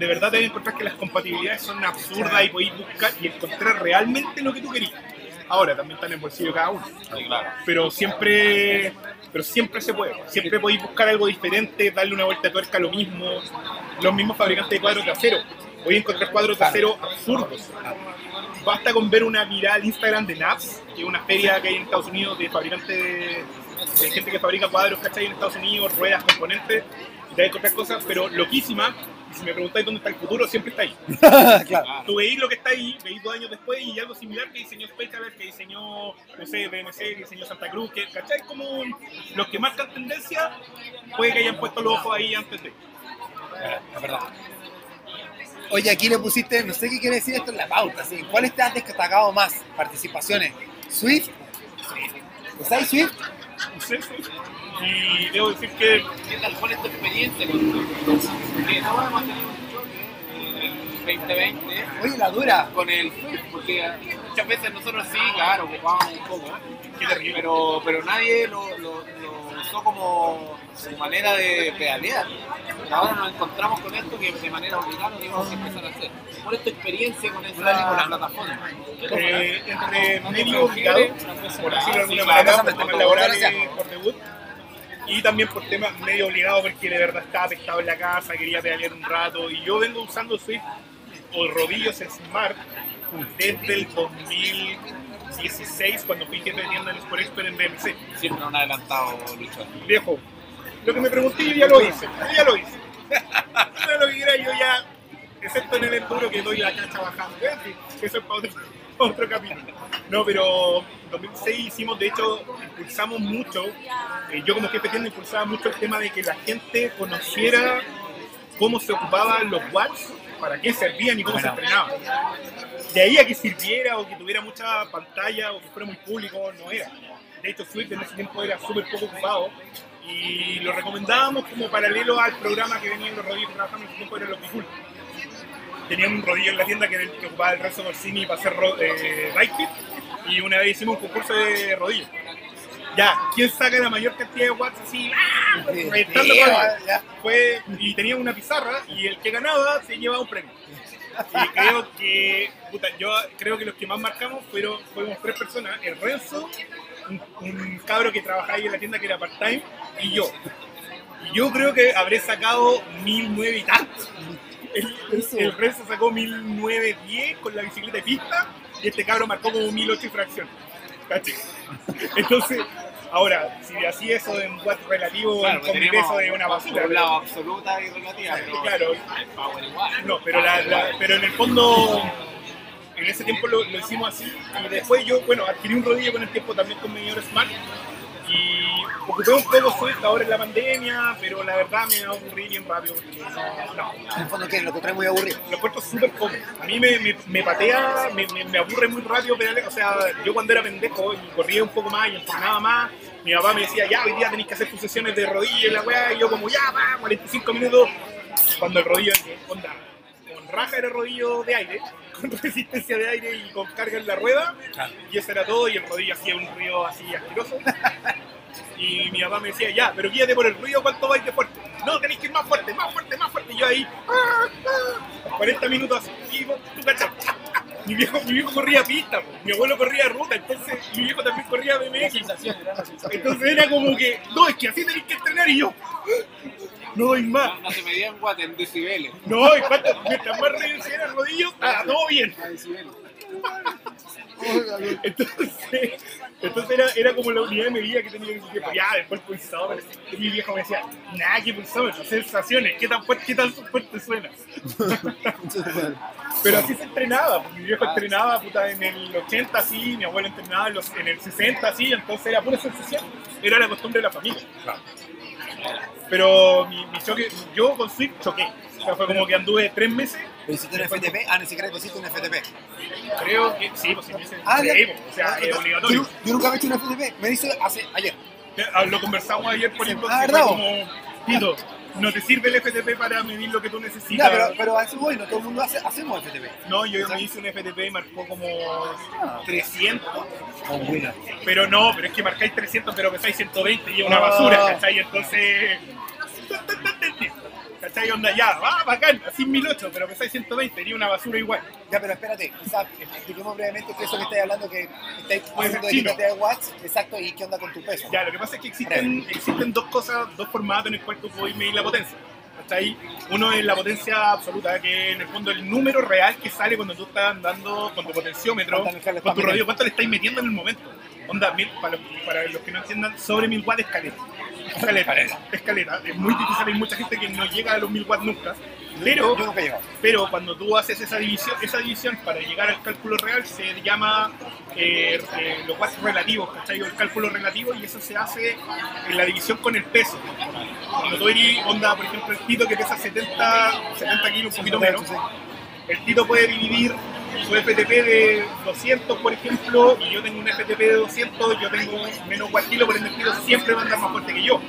[SPEAKER 3] De verdad te vas a encontrar que las compatibilidades son absurdas y podéis buscar y encontrar realmente lo que tú querías. Ahora también está en el bolsillo cada uno.
[SPEAKER 4] Claro.
[SPEAKER 3] pero siempre pero siempre se puede. Siempre podéis buscar algo diferente darle una vuelta de tuerca a lo mismo. Los mismos fabricantes de cuadros de acero voy a encontrar cuadros de acero absurdos. Basta con ver una viral Instagram de NAPS que es una feria que hay en Estados Unidos de fabricantes de, de gente que fabrica cuadros ¿cachai? en Estados Unidos ruedas, componentes. Y te vas a encontrar cosas pero loquísimas si me preguntáis dónde está el futuro siempre está ahí
[SPEAKER 1] claro.
[SPEAKER 3] Tú veis lo que está ahí, veis dos años después y algo similar que diseñó Specialist, que diseñó, no sé, BMC, que diseñó Santa Cruz, que, ¿cachai? Como los que marcan tendencia, puede que hayan puesto los ojos ahí antes de.
[SPEAKER 1] Es verdad. Oye, aquí le pusiste, no sé qué quiere decir esto en la pauta, ¿sí? ¿cuáles te has destacado más? Participaciones. ¿Swift? ¿Usáis Swift?
[SPEAKER 3] Sí. Y debo decir que
[SPEAKER 4] ¿Qué tal? ¿Cuál es tu experiencia con Porque ahora hemos tenido un choque en el 2020
[SPEAKER 1] Oye, la dura.
[SPEAKER 4] con el porque muchas veces nosotros sí, claro, ocupábamos un poco,
[SPEAKER 3] terrible.
[SPEAKER 4] pero, pero nadie lo, lo, lo usó como su manera de pedalear. Y ahora nos encontramos con esto que de manera obligada lo tenemos que empezar a hacer. ¿Cuál es tu experiencia con esa plataforma?
[SPEAKER 3] eh, entre medio obligado, por decirlo de alguna manera, por temas laborales por debut, y también por temas medio obligado porque de verdad estaba pescado en la casa, quería pedalear un rato, y yo vengo usando Swift o rodillos Smart desde el 2016 cuando fui jefe de tienda en Sport Expert en BMC.
[SPEAKER 4] Siempre un adelantado, Lucho.
[SPEAKER 3] Viejo, lo que me pregunté yo ya lo hice, yo ya lo hice. Todo lo que quiera yo ya, excepto en el enduro que doy la cacha bajando. En fin, Eso es para otro, para otro capítulo. No, pero en 2006 hicimos, de hecho, impulsamos mucho, eh, yo como jefe de tienda impulsaba mucho el tema de que la gente conociera cómo se ocupaban los watts, para qué servían y cómo se entrenaban. De ahí a que sirviera o que tuviera mucha pantalla o que fuera muy público, no era. De hecho, Swift en ese tiempo era súper poco ocupado y lo recomendábamos como paralelo al programa que venían los rodillos que trabajaban en ese tiempo, eran los Bicul. Tenían un rodillo en la tienda que, era el que ocupaba el Corsini para hacer eh, bike fit y una vez hicimos un concurso de rodillos. Ya, ¿quién saca la mayor cantidad de watts así? ¡ah!
[SPEAKER 1] Sí,
[SPEAKER 3] fue y tenía una pizarra y el que ganaba se llevaba un premio. Y creo que, puta, yo creo que los que más marcamos fueron, fuimos tres personas, el Renzo, un, un cabro que trabajaba ahí en la tienda que era part-time, y yo. Y yo creo que habré sacado 1009 y tantos. El, el Renzo sacó 1910 con la bicicleta de pista y este cabro marcó como 1008 y fracción. ¿Cachai? Entonces, ahora, si así eso en watt relativo
[SPEAKER 4] Claro,
[SPEAKER 3] con peso de una basura.
[SPEAKER 4] Un lado absoluta y relativa, pero
[SPEAKER 3] Claro.
[SPEAKER 4] el power igual.
[SPEAKER 3] No, pero, la, la- pero en el fondo, en ese tiempo lo, lo hicimos así. Y después yo, bueno, adquirí un rodillo con el tiempo también con medidor Smart. Y ocupé un poco Swift ahora en la pandemia, pero la verdad me aburrí bien rápido. Porque no, no,
[SPEAKER 1] En el fondo, ¿qué? Lo encontré muy aburrido.
[SPEAKER 3] lo encuentro súper poco. A mí me, me, me patea, me, me, aburre muy rápido pedalear. O sea, yo cuando era pendejo y corría un poco más y entrenaba más, mi papá me decía, ya, hoy día tenéis que hacer tus sesiones de rodillo y la weá. Y yo como, ya, va, 45 minutos. Cuando el rodillo, onda, con raja era rodillo de aire, con resistencia de aire y con carga en la rueda. Y eso era todo y el rodillo hacía un ruido así asqueroso. Y mi papá me decía, ya, pero guíate por el ruido, ¿cuánto vais de fuerte? No, tenéis que ir más fuerte, más fuerte, más fuerte. Y yo ahí, ah, ah, 40 minutos así, tú cachas. Mi viejo, mi viejo corría pista, po. mi abuelo corría ruta, entonces mi viejo también corría BMX. Entonces era como que, no, es que así tenéis que entrenar y yo, no doy más.
[SPEAKER 4] No, no se medía en watt, en decibeles.
[SPEAKER 3] No, y cuánto, mientras más reduciera el rodillo, ah, todo bien. Entonces, entonces era, era como la unidad de medida que tenía que decir, ya, después el pulsador. Y mi viejo me decía, nada, que pulsador, sensaciones, ¿qué tan, fuerte, qué tan fuerte suena? Pero así se entrenaba, porque mi viejo entrenaba puta, en el 80 así, mi abuelo entrenaba en, los, en el 60 así, entonces era pura sensación, era la costumbre de la familia. Pero mi, mi choque, yo con Swift choqué. O sea, fue como que anduve tres meses,
[SPEAKER 1] ¿Pero hiciste un FTP? Ah, ni siquiera te hiciste un FTP.
[SPEAKER 3] creo que sí, pues sí, me hice-
[SPEAKER 1] Ah, ya.
[SPEAKER 3] o sea,
[SPEAKER 1] Ah,
[SPEAKER 3] es obligatorio.
[SPEAKER 1] Yo, yo nunca me he hecho un FTP. Me dice hace ayer.
[SPEAKER 3] Ah, Lo conversamos ayer por inbox
[SPEAKER 1] Ah,
[SPEAKER 3] como, Tito, no te sirve el FTP para medir lo que tú necesitas.
[SPEAKER 1] Ya, pero, pero a eso voy, no todo el mundo hace, hacemos FTP.
[SPEAKER 3] No, yo me hice un FTP y marcó como 300.
[SPEAKER 1] Con buena.
[SPEAKER 3] Pero no, pero es que marcáis 300, pero pesáis 120 y es una
[SPEAKER 1] Ah.
[SPEAKER 3] basura, ¿cachai? Entonces. ¿Cachai? Onda ya, va, bacán, así 1008, pero pesáis 120 y una basura igual.
[SPEAKER 1] Ya, pero espérate, quizás expliquemos brevemente qué es eso que estáis hablando, que estáis haciendo de
[SPEAKER 3] chino.
[SPEAKER 1] de watts, exacto, y qué onda con tu peso.
[SPEAKER 3] Ya, lo que pasa es que existen, existen dos cosas, dos formatos en el cual tú puedes medir la potencia. ¿cachai? Uno es la potencia absoluta, que en el fondo el número real que sale cuando tú estás andando con tu potenciómetro,
[SPEAKER 1] ¿Cuánta energía le
[SPEAKER 3] con tu
[SPEAKER 1] metiendo?
[SPEAKER 3] cuánto le estáis metiendo en el momento. Onda, mil- para, los, para los que no entiendan, sobre 1000 watts escaleta. Escaleta, escaleta. Es muy difícil, hay mucha gente que no llega a los 1000 watts nunca. Pero,
[SPEAKER 1] Yo nunca he llegado.
[SPEAKER 3] pero cuando tú haces esa división, esa división para llegar al cálculo real se llama eh, eh, los watts relativos, ¿cachai? O el cálculo relativo y eso se hace en la división con el peso. Cuando tú eres onda, por ejemplo, el Tito que pesa 70, 70 kilos, un poquito menos, el Tito puede dividir su FTP de 200, por ejemplo, y yo tengo un FTP de 200, yo tengo menos kilo, por ende el Tito siempre va a andar más fuerte que yo.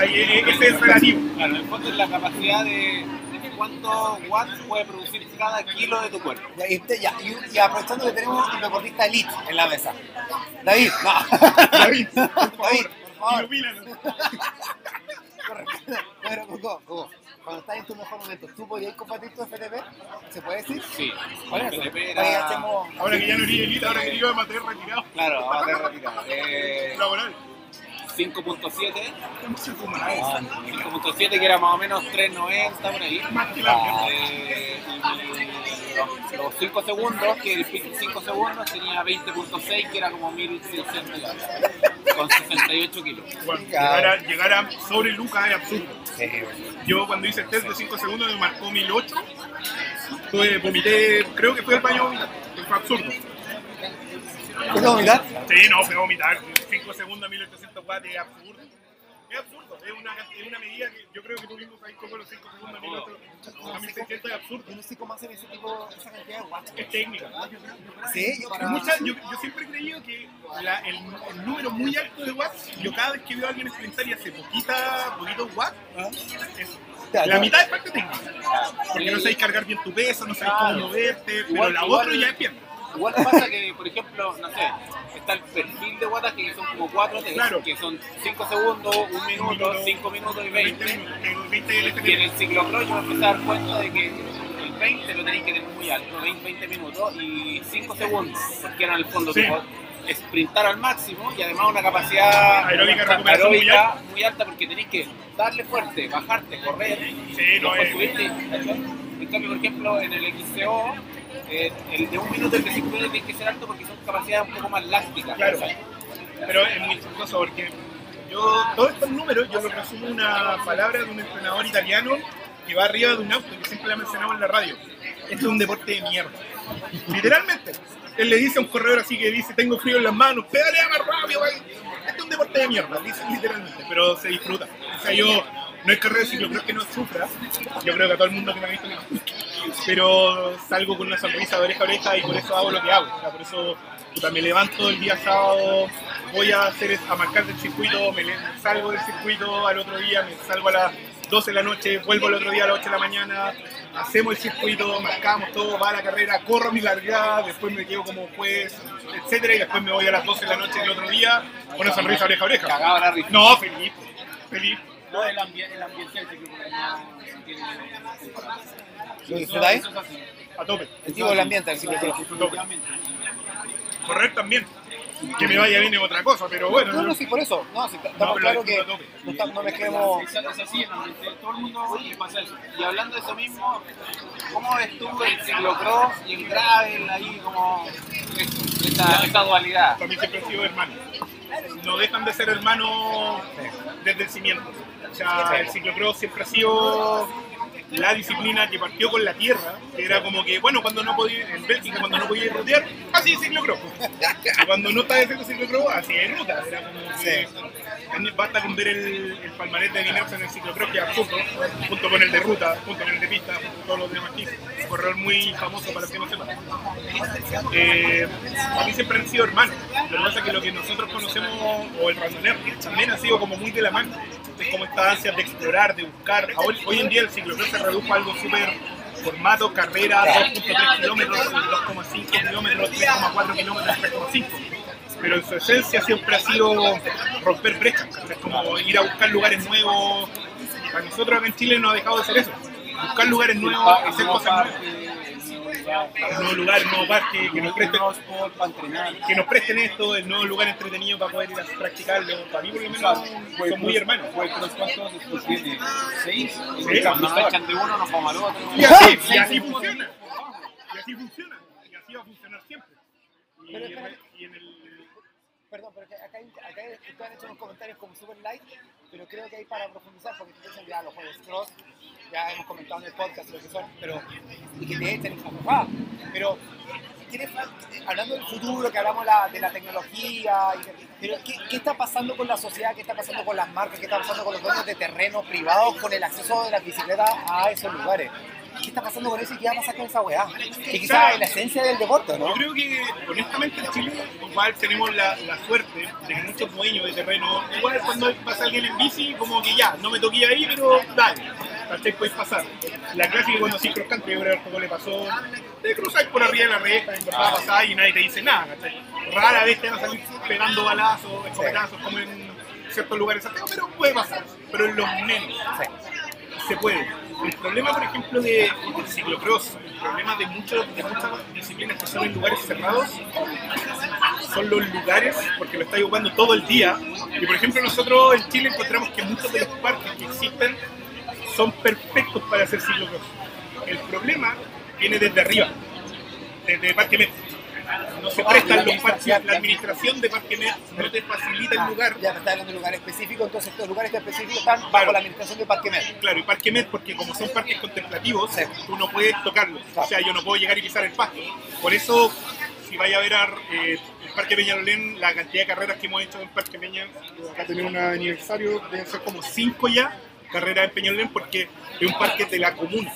[SPEAKER 3] E- e- Ese es relativo.
[SPEAKER 4] Claro, en el fondo es la capacidad de, de cuántos watts puede producir cada kilo de tu cuerpo.
[SPEAKER 1] Ya, y, este- ya, y- y aprovechando que tenemos un deportista elite en la mesa. David, no.
[SPEAKER 3] David, por favor,
[SPEAKER 1] David, por favor. Pero, Coco, cuando estás en tu mejor momento, ¿tú podías compartir tu FTP? ¿Se puede decir?
[SPEAKER 4] Sí. FTP era...
[SPEAKER 1] hacemos...
[SPEAKER 3] Ahora que ya no eres elite, ahora que yo me mantener retirado.
[SPEAKER 4] Claro, vamos a tener retirado. Eh,
[SPEAKER 3] Laboral.
[SPEAKER 4] 5.7.
[SPEAKER 3] ¿Cómo se fuma eso?
[SPEAKER 4] 5.7 que era más o menos 3.90 por ahí.
[SPEAKER 3] Más que la mierda.
[SPEAKER 4] Eh, y los 5 segundos, que el 5 segundos tenía 20.6 que era como 1600 yardas, con 68 kilos.
[SPEAKER 3] Bueno, llegar, a, llegar a sobre Lucas es absurdo. Yo cuando hice el test de 5 segundos me marcó 1008. Tuve, vomité, creo que fue el baño a Fue absurdo.
[SPEAKER 1] ¿Puedes vomitar?
[SPEAKER 3] Sí, no, fue a vomitar. 5 segundos a 1800 watts es absurdo. Es absurdo. Es una, es una medida que yo creo que tú mismo sabes cómo los 5 segundos a 1800 a 1600 es absurdo.
[SPEAKER 1] Yo no sé cómo hacen ese tipo, esa cantidad de watts.
[SPEAKER 3] Es técnica.
[SPEAKER 1] Sí, yo
[SPEAKER 3] mucha- yo, yo siempre he creído que la- el, el número muy alto de watts, yo cada vez que veo a alguien sprintar y hace poquita, poquitos watts, es
[SPEAKER 1] Ya,
[SPEAKER 3] la mitad es parte técnica. Porque no sabéis cargar bien tu peso, no sabéis cómo moverte, pero la otra ya es pierna.
[SPEAKER 4] Igual pasa que, por ejemplo, no sé, está el perfil de wattage que son como 4 test,
[SPEAKER 3] Claro.
[SPEAKER 4] que son 5 segundos, 1 minuto,
[SPEAKER 3] minuto,
[SPEAKER 4] 5 minutos y
[SPEAKER 3] 20
[SPEAKER 4] 20.
[SPEAKER 3] minutos, el 20 del
[SPEAKER 4] Y en el ciclocross yo me empecé a dar cuenta de que el 20 lo tenéis que tener muy alto, 20, 20 minutos y 5 segundos, porque era en el fondo
[SPEAKER 3] Sí.
[SPEAKER 4] como sprintar al máximo y además una capacidad
[SPEAKER 3] Aeróbica, recuperación muy
[SPEAKER 4] aeróbica muy alta porque tenéis que darle fuerte, bajarte, correr,
[SPEAKER 3] Sí, no
[SPEAKER 4] subirte. En cambio, por ejemplo, en el XCO, eh, el de un minuto el minutos tiene que ser alto porque son capacidades un poco más elásticas.
[SPEAKER 3] Claro. Pero es muy chistoso porque yo, todos estos números, yo los resumo una palabra de un entrenador italiano que va arriba de un auto, que siempre la mencionaba en la radio. Esto es un deporte de mierda. Literalmente. Él le dice a un corredor así que dice, tengo frío en las manos, pedalea más rápido, güey. Esto es un deporte de mierda, dice literalmente, pero se disfruta. O sea, yo no es carrera de ciclocross que no sufra, yo creo que a todo el mundo que me ha visto me pero salgo con una sonrisa de oreja a oreja y por eso hago lo que hago. O sea, por eso puta, me levanto el día sábado, voy a hacer a marcar del circuito, me salgo del circuito al otro día, me salgo a las 12 de la noche, vuelvo al otro día a las 8 de la mañana, hacemos el circuito, marcamos todo, va a la carrera, corro mi largada, después me quedo como juez, etcétera, y después me voy a las 12 de la noche del otro día con una sonrisa oreja a oreja.
[SPEAKER 4] Cagado la risa.
[SPEAKER 3] No, feliz, feliz.
[SPEAKER 2] No, el, ambiente, el ambiente del ciclocross no tiene
[SPEAKER 1] ¿Lo disfrutáis?
[SPEAKER 2] Eso es así.
[SPEAKER 3] A tope.
[SPEAKER 1] El tipo del ambiente, el ciclocross.
[SPEAKER 2] Definitivamente.
[SPEAKER 3] Correr también. Que me vaya bien es otra cosa, pero bueno.
[SPEAKER 1] No, no, sí, por eso. No, sí, estamos claros que no, está- no mezclemos.
[SPEAKER 2] Es, así, todo el mundo le pasa eso.
[SPEAKER 4] Y hablando de eso mismo, ¿cómo ves tú el ciclocross y el gravel ahí como esta, esta dualidad?
[SPEAKER 3] También siempre han sido hermanos. No dejan de ser hermanos desde el cimiento. O sea, el ciclocross siempre ha sido la disciplina que partió con la tierra, que era como que, bueno, cuando no podía, en Bélgica, cuando no podía rodear, así es ciclocross. Y cuando no estaba haciendo ciclocross, así es ruta. Era como que, basta con ver el, el palmarés de Vinerse en el ciclocross, que es absurdo, junto con el de ruta, junto con el de pista, junto con todos los demás aquí. Un corredor muy famoso para los que no sepan. Eh, a mí siempre han sido hermanos. Lo que pasa es que lo que nosotros conocemos, o el randoner, también ha sido como muy de la mano. Como esta ansia de explorar, de buscar. Ahora- hoy en día el ciclocross se redujo a algo súper formato, carrera, 2.3 kilómetros, 2,5 kilómetros, 3,4 kilómetros, 3,5. Pero en su esencia siempre ha sido romper brechas, es como ir a buscar lugares nuevos. Para nosotros acá en Chile no ha dejado de ser eso. Buscar lugares nuevos, hacer cosas nuevas. El nuevo lugar, el nuevo parque, que nos presten
[SPEAKER 2] nuevos spot para entrenar.
[SPEAKER 3] que nos presten esto, el nuevo lugar entretenido para poder ir a practicarlo. Para mí, por lo menos, son muy hermanos.
[SPEAKER 2] Pues, ¿cuántos después tiene? ¿Seis?
[SPEAKER 4] Cuando nos echan de uno, nos vamos al otro.
[SPEAKER 3] Y así, y así funciona. Y así funciona. Y así va a funcionar siempre. Y, en el.
[SPEAKER 1] Perdón, pero acá, acá ustedes han hecho unos comentarios como super light, pero creo que hay para profundizar, porque dicen ya los juegos cross, ya hemos comentado en el podcast lo que son, pero y que te echen esa papá. Pero, ¿quieres- hablando del futuro, que hablamos la- de la tecnología, y pero ¿qué, qué está pasando con la sociedad? ¿Qué está pasando con las marcas? ¿Qué está pasando con los dueños de terrenos privados, con el acceso de las bicicletas a esos lugares? ¿Qué está pasando con eso y qué va a pasar con esa weá? Que quizás es la esencia del deporte, ¿no?
[SPEAKER 3] Yo creo que, honestamente, en Chile igual tenemos la, la suerte de que muchos dueños de terreno, igual cuando pasa alguien en bici, como que ya, no me toqué ahí, pero dale, ¿cachai? Puedes pasar. La clásica cuando sí cross country, yo creo que le pasó, te cruzas por arriba de la reja, en verdad pasás y nadie te dice nada, ¿cachai? Rara vez te van a salir pegando balazos, escopetazos, como en ciertos lugares, pero puede pasar, pero en los menos se puede. El problema, por ejemplo, de, del ciclocross, el problema de, muchos, de muchas disciplinas que son en lugares cerrados, son los lugares, porque lo estáis ocupando todo el día. Y por ejemplo, nosotros en Chile encontramos que muchos de los parques que existen son perfectos para hacer ciclocross. El problema viene desde arriba, desde Parque Met. No se prestan los parques, la administración de Parque Met no te facilita el lugar.
[SPEAKER 1] Ya está hablando de lugar específico, entonces estos lugares específicos están bajo
[SPEAKER 3] Claro.
[SPEAKER 1] la administración de Parque Med.
[SPEAKER 3] Claro, y Parque Met, porque como son parques contemplativos, tú no puedes tocarlos. O sea, yo no puedo llegar y pisar el pasto. Por eso, si vaya a ver a, eh, el Parque Peñalolén, la cantidad de carreras que hemos hecho en Parque Peña, acá tenemos un aniversario, deben ser como cinco ya carreras en Peñalolén, porque es un parque de la comuna.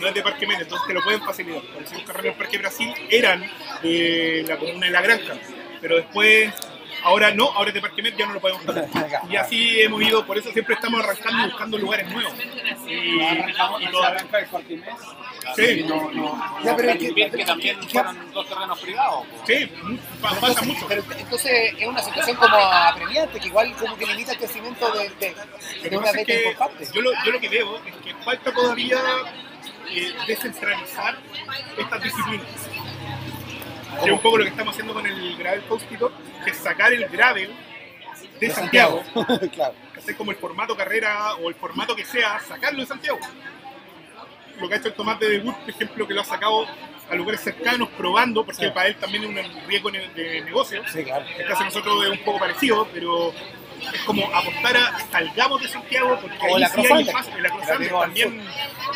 [SPEAKER 3] No es de Parque Met, entonces te lo pueden facilitar. Por carreras en Parque Brasil eran de la comuna de La Granja, pero después, ahora no, ahora es de Parque Met, ya no lo podemos tocar. Y así hemos ido, por eso siempre estamos arrancando buscando lugares nuevos. Y,
[SPEAKER 2] Arrancamos
[SPEAKER 3] y todo-
[SPEAKER 2] arranca el Parque Mes.
[SPEAKER 3] Sí,
[SPEAKER 2] No, no.
[SPEAKER 1] Ya, pero que,
[SPEAKER 4] también fueron dos terrenos privados.
[SPEAKER 3] sí, pa- pasa mucho.
[SPEAKER 1] Pero entonces es una situación como apremiante, que igual como que limita el crecimiento de, de, de
[SPEAKER 3] que
[SPEAKER 1] una beta
[SPEAKER 3] que
[SPEAKER 1] importante.
[SPEAKER 3] yo lo, yo lo que veo es que falta todavía eh, descentralizar estas disciplinas. Que es un poco lo que estamos haciendo con el gravel Post-it, que es sacar el gravel de Santiago,
[SPEAKER 1] claro.
[SPEAKER 3] hacer como el formato carrera o el formato que sea, sacarlo de Santiago. Lo que ha hecho el Tomás de Debut, por ejemplo, que lo ha sacado a lugares cercanos, probando, porque
[SPEAKER 1] Sí.
[SPEAKER 3] para él también es un riesgo de negocio.
[SPEAKER 1] Sí, claro.
[SPEAKER 3] El caso de nosotros es un poco parecido, pero es como apostar a salgamos de Santiago, porque ahí
[SPEAKER 1] la
[SPEAKER 3] sí hay. En la cruzante también,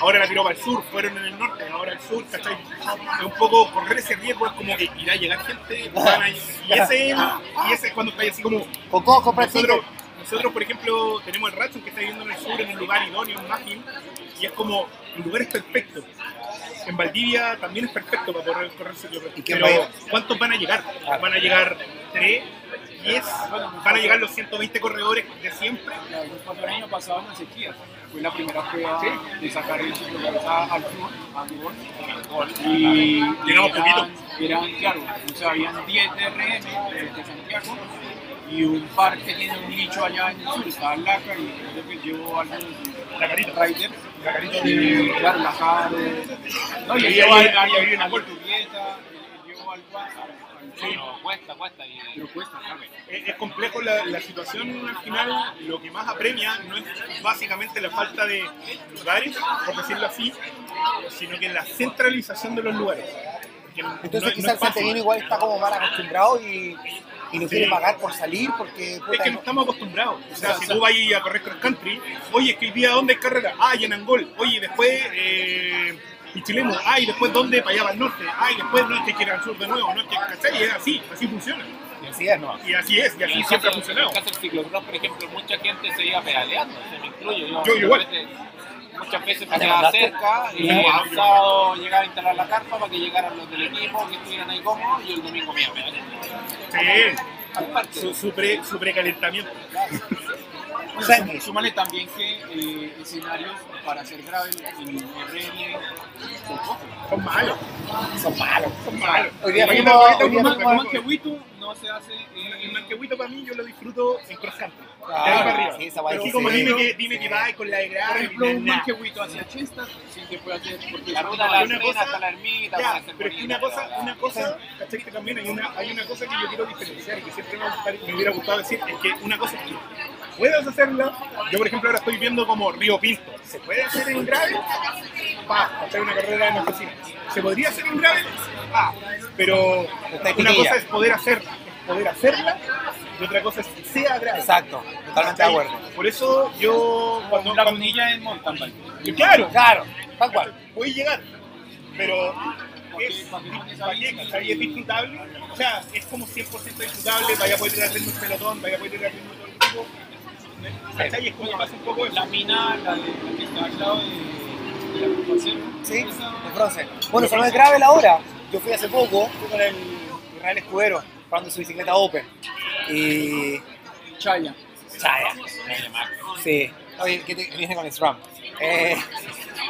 [SPEAKER 3] ahora la tiró para el sur, fueron en el norte, ahora al sur, ¿cachai? Es un poco correr ese riesgo, es como que irá a llegar gente, van y, ese, y ese es cuando está así como
[SPEAKER 1] coco,
[SPEAKER 3] nosotros, nosotros, por ejemplo, tenemos el Ratson que está viviendo en el sur, en un lugar idóneo, en Mágil, y es como, el lugar es perfecto. En Valdivia también es perfecto para correr ciclocross.
[SPEAKER 1] ¿Y quién
[SPEAKER 3] Pero? ¿cuántos van a llegar? ¿Van a llegar 3, 10? ¿Van a llegar los 120 corredores de siempre?
[SPEAKER 2] El año pasado en la sequía. Fue la primera prueba de sacar el al Tubón. Y
[SPEAKER 3] Llegamos
[SPEAKER 2] eran-
[SPEAKER 3] poquito.
[SPEAKER 2] Eran, claro, o sea, habían 10 DRM de, de Santiago y un par que tiene un nicho allá en el sur, estaba en Laca y creo que llevó algunos
[SPEAKER 3] La carita.
[SPEAKER 2] riders. Y claro, la Jaro. No, y
[SPEAKER 3] ahí-
[SPEAKER 2] al-
[SPEAKER 3] ahí viene
[SPEAKER 2] al
[SPEAKER 3] Gol.
[SPEAKER 2] Turbieta, llevó al curva al- al-
[SPEAKER 3] Sí.
[SPEAKER 4] Pero cuesta, cuesta. Y,
[SPEAKER 2] pero cuesta, claro.
[SPEAKER 3] es, es complejo la, la situación al final lo que más apremia no es básicamente la falta de lugares por decirlo así sino que la centralización de los lugares no-
[SPEAKER 1] Entonces
[SPEAKER 3] no
[SPEAKER 1] quizás el santiaguino igual está como mal acostumbrado y, y no quiere
[SPEAKER 3] Sí.
[SPEAKER 1] pagar por salir porque
[SPEAKER 3] es que no estamos acostumbrados o sea si tú vas a correr cross country oye es que hoy día dónde hay carrera ah y en Angol oye después eh, Pichilemu, ah y después dónde para allá para el norte ah y después no es que quiera al sur de nuevo no es que ¿cachai? es así así funciona
[SPEAKER 1] y así es, ¿no?
[SPEAKER 3] y así es y así siempre ha funcionado
[SPEAKER 4] En el caso del ciclocross, por ejemplo, mucha gente se iba pedaleando, se me incluyo. Yo,
[SPEAKER 3] Yo igual.
[SPEAKER 4] muchas veces- Muchas veces
[SPEAKER 1] ¿Ah, te
[SPEAKER 4] me quedaba cerca y el sábado llegaba a instalar la carpa para que llegaran los del equipo, que estuvieran ahí cómodos y el domingo me iba a pedalear.
[SPEAKER 3] sí
[SPEAKER 4] Aparte,
[SPEAKER 3] su, su, pre- su precalentamiento
[SPEAKER 1] Sea,
[SPEAKER 2] sum- súmale también que eh, escenarios para hacer gravel en RN son pocos.
[SPEAKER 3] son malos
[SPEAKER 1] Son malos.
[SPEAKER 3] son malos
[SPEAKER 1] Hoy día
[SPEAKER 3] Ahorita-
[SPEAKER 1] fuimos-
[SPEAKER 3] ahorita
[SPEAKER 1] hoy día
[SPEAKER 3] fuimos-
[SPEAKER 2] Un
[SPEAKER 1] fuimos-
[SPEAKER 2] manquehuito no se hace
[SPEAKER 3] El
[SPEAKER 2] en
[SPEAKER 3] manquehuito para mí yo lo disfruto en cross country.
[SPEAKER 1] Ah,
[SPEAKER 3] de ahí para arriba.
[SPEAKER 1] sí, esa
[SPEAKER 3] Pero
[SPEAKER 1] sí,
[SPEAKER 3] como
[SPEAKER 1] sí.
[SPEAKER 3] dime que, dime que va con la de
[SPEAKER 2] Por
[SPEAKER 3] grave.
[SPEAKER 2] ejemplo, un
[SPEAKER 3] nah.
[SPEAKER 2] manquehuito hacia Chesta sí se puede hacer porque
[SPEAKER 4] la ruta de la
[SPEAKER 3] cosa-
[SPEAKER 4] hasta la ermita,
[SPEAKER 3] Ya, pero es que una cosa, una cosa, ¿cachai? Que también hay una, hay una cosa que yo quiero diferenciar y que siempre me, gustaría- me hubiera gustado decir, es que una cosa es que puedas hacerla, yo por ejemplo ahora estoy viendo como Río Pinto, ¿se puede hacer en grave? Pa, hacer una carrera en oficina. ¿Se podría hacer en grave? Pa, pero una cosa es poder hacerla, es poder hacerla, y otra cosa es que sea grave.
[SPEAKER 1] Exacto, totalmente de acuerdo.
[SPEAKER 3] Por eso yo cuando,
[SPEAKER 2] La gunilla en mountain bike.
[SPEAKER 3] claro,
[SPEAKER 1] Claro, tal cual.
[SPEAKER 3] puede llegar, pero es, es disfrutable, o sea, es como 100% disfrutable, vaya a poder ir del pelotón, vaya a poder ir de todo el ¿cachai? Es como pasa un poco.
[SPEAKER 2] La mina, la, de, la que está al lado de, de la agrupación.
[SPEAKER 1] Sí, de bronce. Bueno, se me grave la hora. Yo fui hace poco, fui con el Israel Escudero, probando su bicicleta Open. Y.
[SPEAKER 2] Chaya.
[SPEAKER 1] Chaya. Sí. Oye, que te- viene con el SRAM. Eh,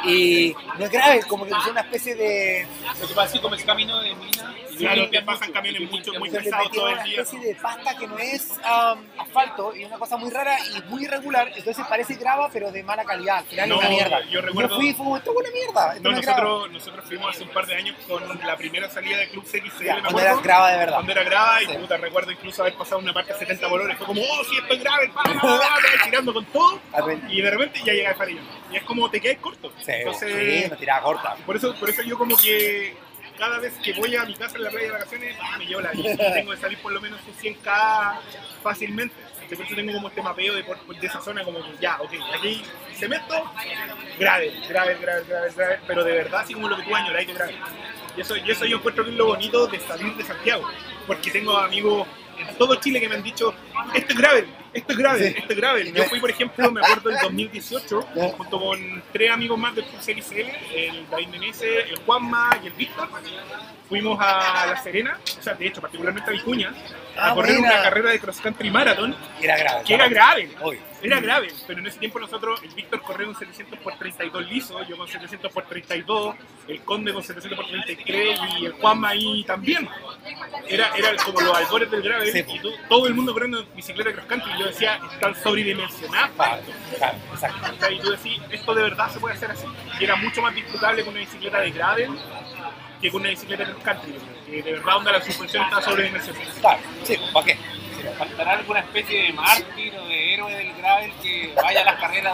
[SPEAKER 1] y no es grave, como que es una especie de.
[SPEAKER 2] Lo que pasa es que como es camino de mina,
[SPEAKER 3] Claro, te pasan camiones mucho, muy
[SPEAKER 1] se le
[SPEAKER 3] pesado
[SPEAKER 1] metió
[SPEAKER 3] todo el
[SPEAKER 1] una
[SPEAKER 3] día.
[SPEAKER 1] especie de pasta que no es um, asfalto y una cosa muy rara y muy irregular. Entonces parece grava, pero de mala calidad. Al final
[SPEAKER 3] No,
[SPEAKER 1] es una mierda.
[SPEAKER 3] yo recuerdo-
[SPEAKER 1] fui y fue esto es una mierda. Esto
[SPEAKER 3] No,
[SPEAKER 1] no, es grava.
[SPEAKER 3] nosotros, nosotros fuimos hace un par de años con la primera salida de Club CXL,
[SPEAKER 1] Ya,
[SPEAKER 3] me
[SPEAKER 1] cuando era grava de verdad.
[SPEAKER 3] Cuando era grava y
[SPEAKER 1] Sí.
[SPEAKER 3] puta, recuerdo incluso haber pasado una parte a 70 valores. Fue como, oh, grave, pa, pa, pa, pa, tirando con todo. Y de repente ya llega el farillón. Y es como te quedas corto.
[SPEAKER 1] Sí,
[SPEAKER 3] Entonces,
[SPEAKER 1] sí, una tirada corta.
[SPEAKER 3] por eso, por eso yo como que cada vez que voy a mi casa en la playa de vacaciones, ah, me llevo la bici. Tengo que salir por lo menos un 100k fácilmente. Por eso tengo como este mapeo de, esa zona, como que ya, ok, aquí cemento, grave, grave, grave, grave, grave, pero de verdad, así como lo que tú añoras, de grave. Y eso, y eso yo encuentro que es lo bonito de salir de Santiago, porque tengo amigos en todo Chile que me han dicho, esto es grave, esto es grave,
[SPEAKER 1] Sí.
[SPEAKER 3] esto es grave. Yo fui, por ejemplo, me acuerdo, en 2018, junto con tres amigos más del Club CXL, el David Menezes, el Juanma y el Víctor, fuimos a La Serena, o sea, de hecho, particularmente a Vicuña, a
[SPEAKER 1] Ah,
[SPEAKER 3] correr una carrera de cross country marathon,
[SPEAKER 1] Era grave.
[SPEAKER 3] que era grave.
[SPEAKER 1] Hoy.
[SPEAKER 3] Era grave, pero en ese tiempo nosotros, el Víctor corrió un 700 por 32 liso, yo con 700 por 32, el Conde con 700 por 33 y el Juanma ahí también. Era, era como los albores del grave
[SPEAKER 1] Sí.
[SPEAKER 3] y todo el mundo corriendo en bicicleta cross country yo decía, están sobredimensionados.
[SPEAKER 1] Claro, claro, exacto.
[SPEAKER 3] Y tú decís, esto de verdad se puede hacer así. Y era mucho más disfrutable con una bicicleta de gravel que con una bicicleta cross country, que de verdad donde la suspensión está sobredimensionada.
[SPEAKER 1] Claro, sí, ¿para qué?
[SPEAKER 4] ¿Faltará alguna especie de mártir o de héroe del gravel que vaya a las carreras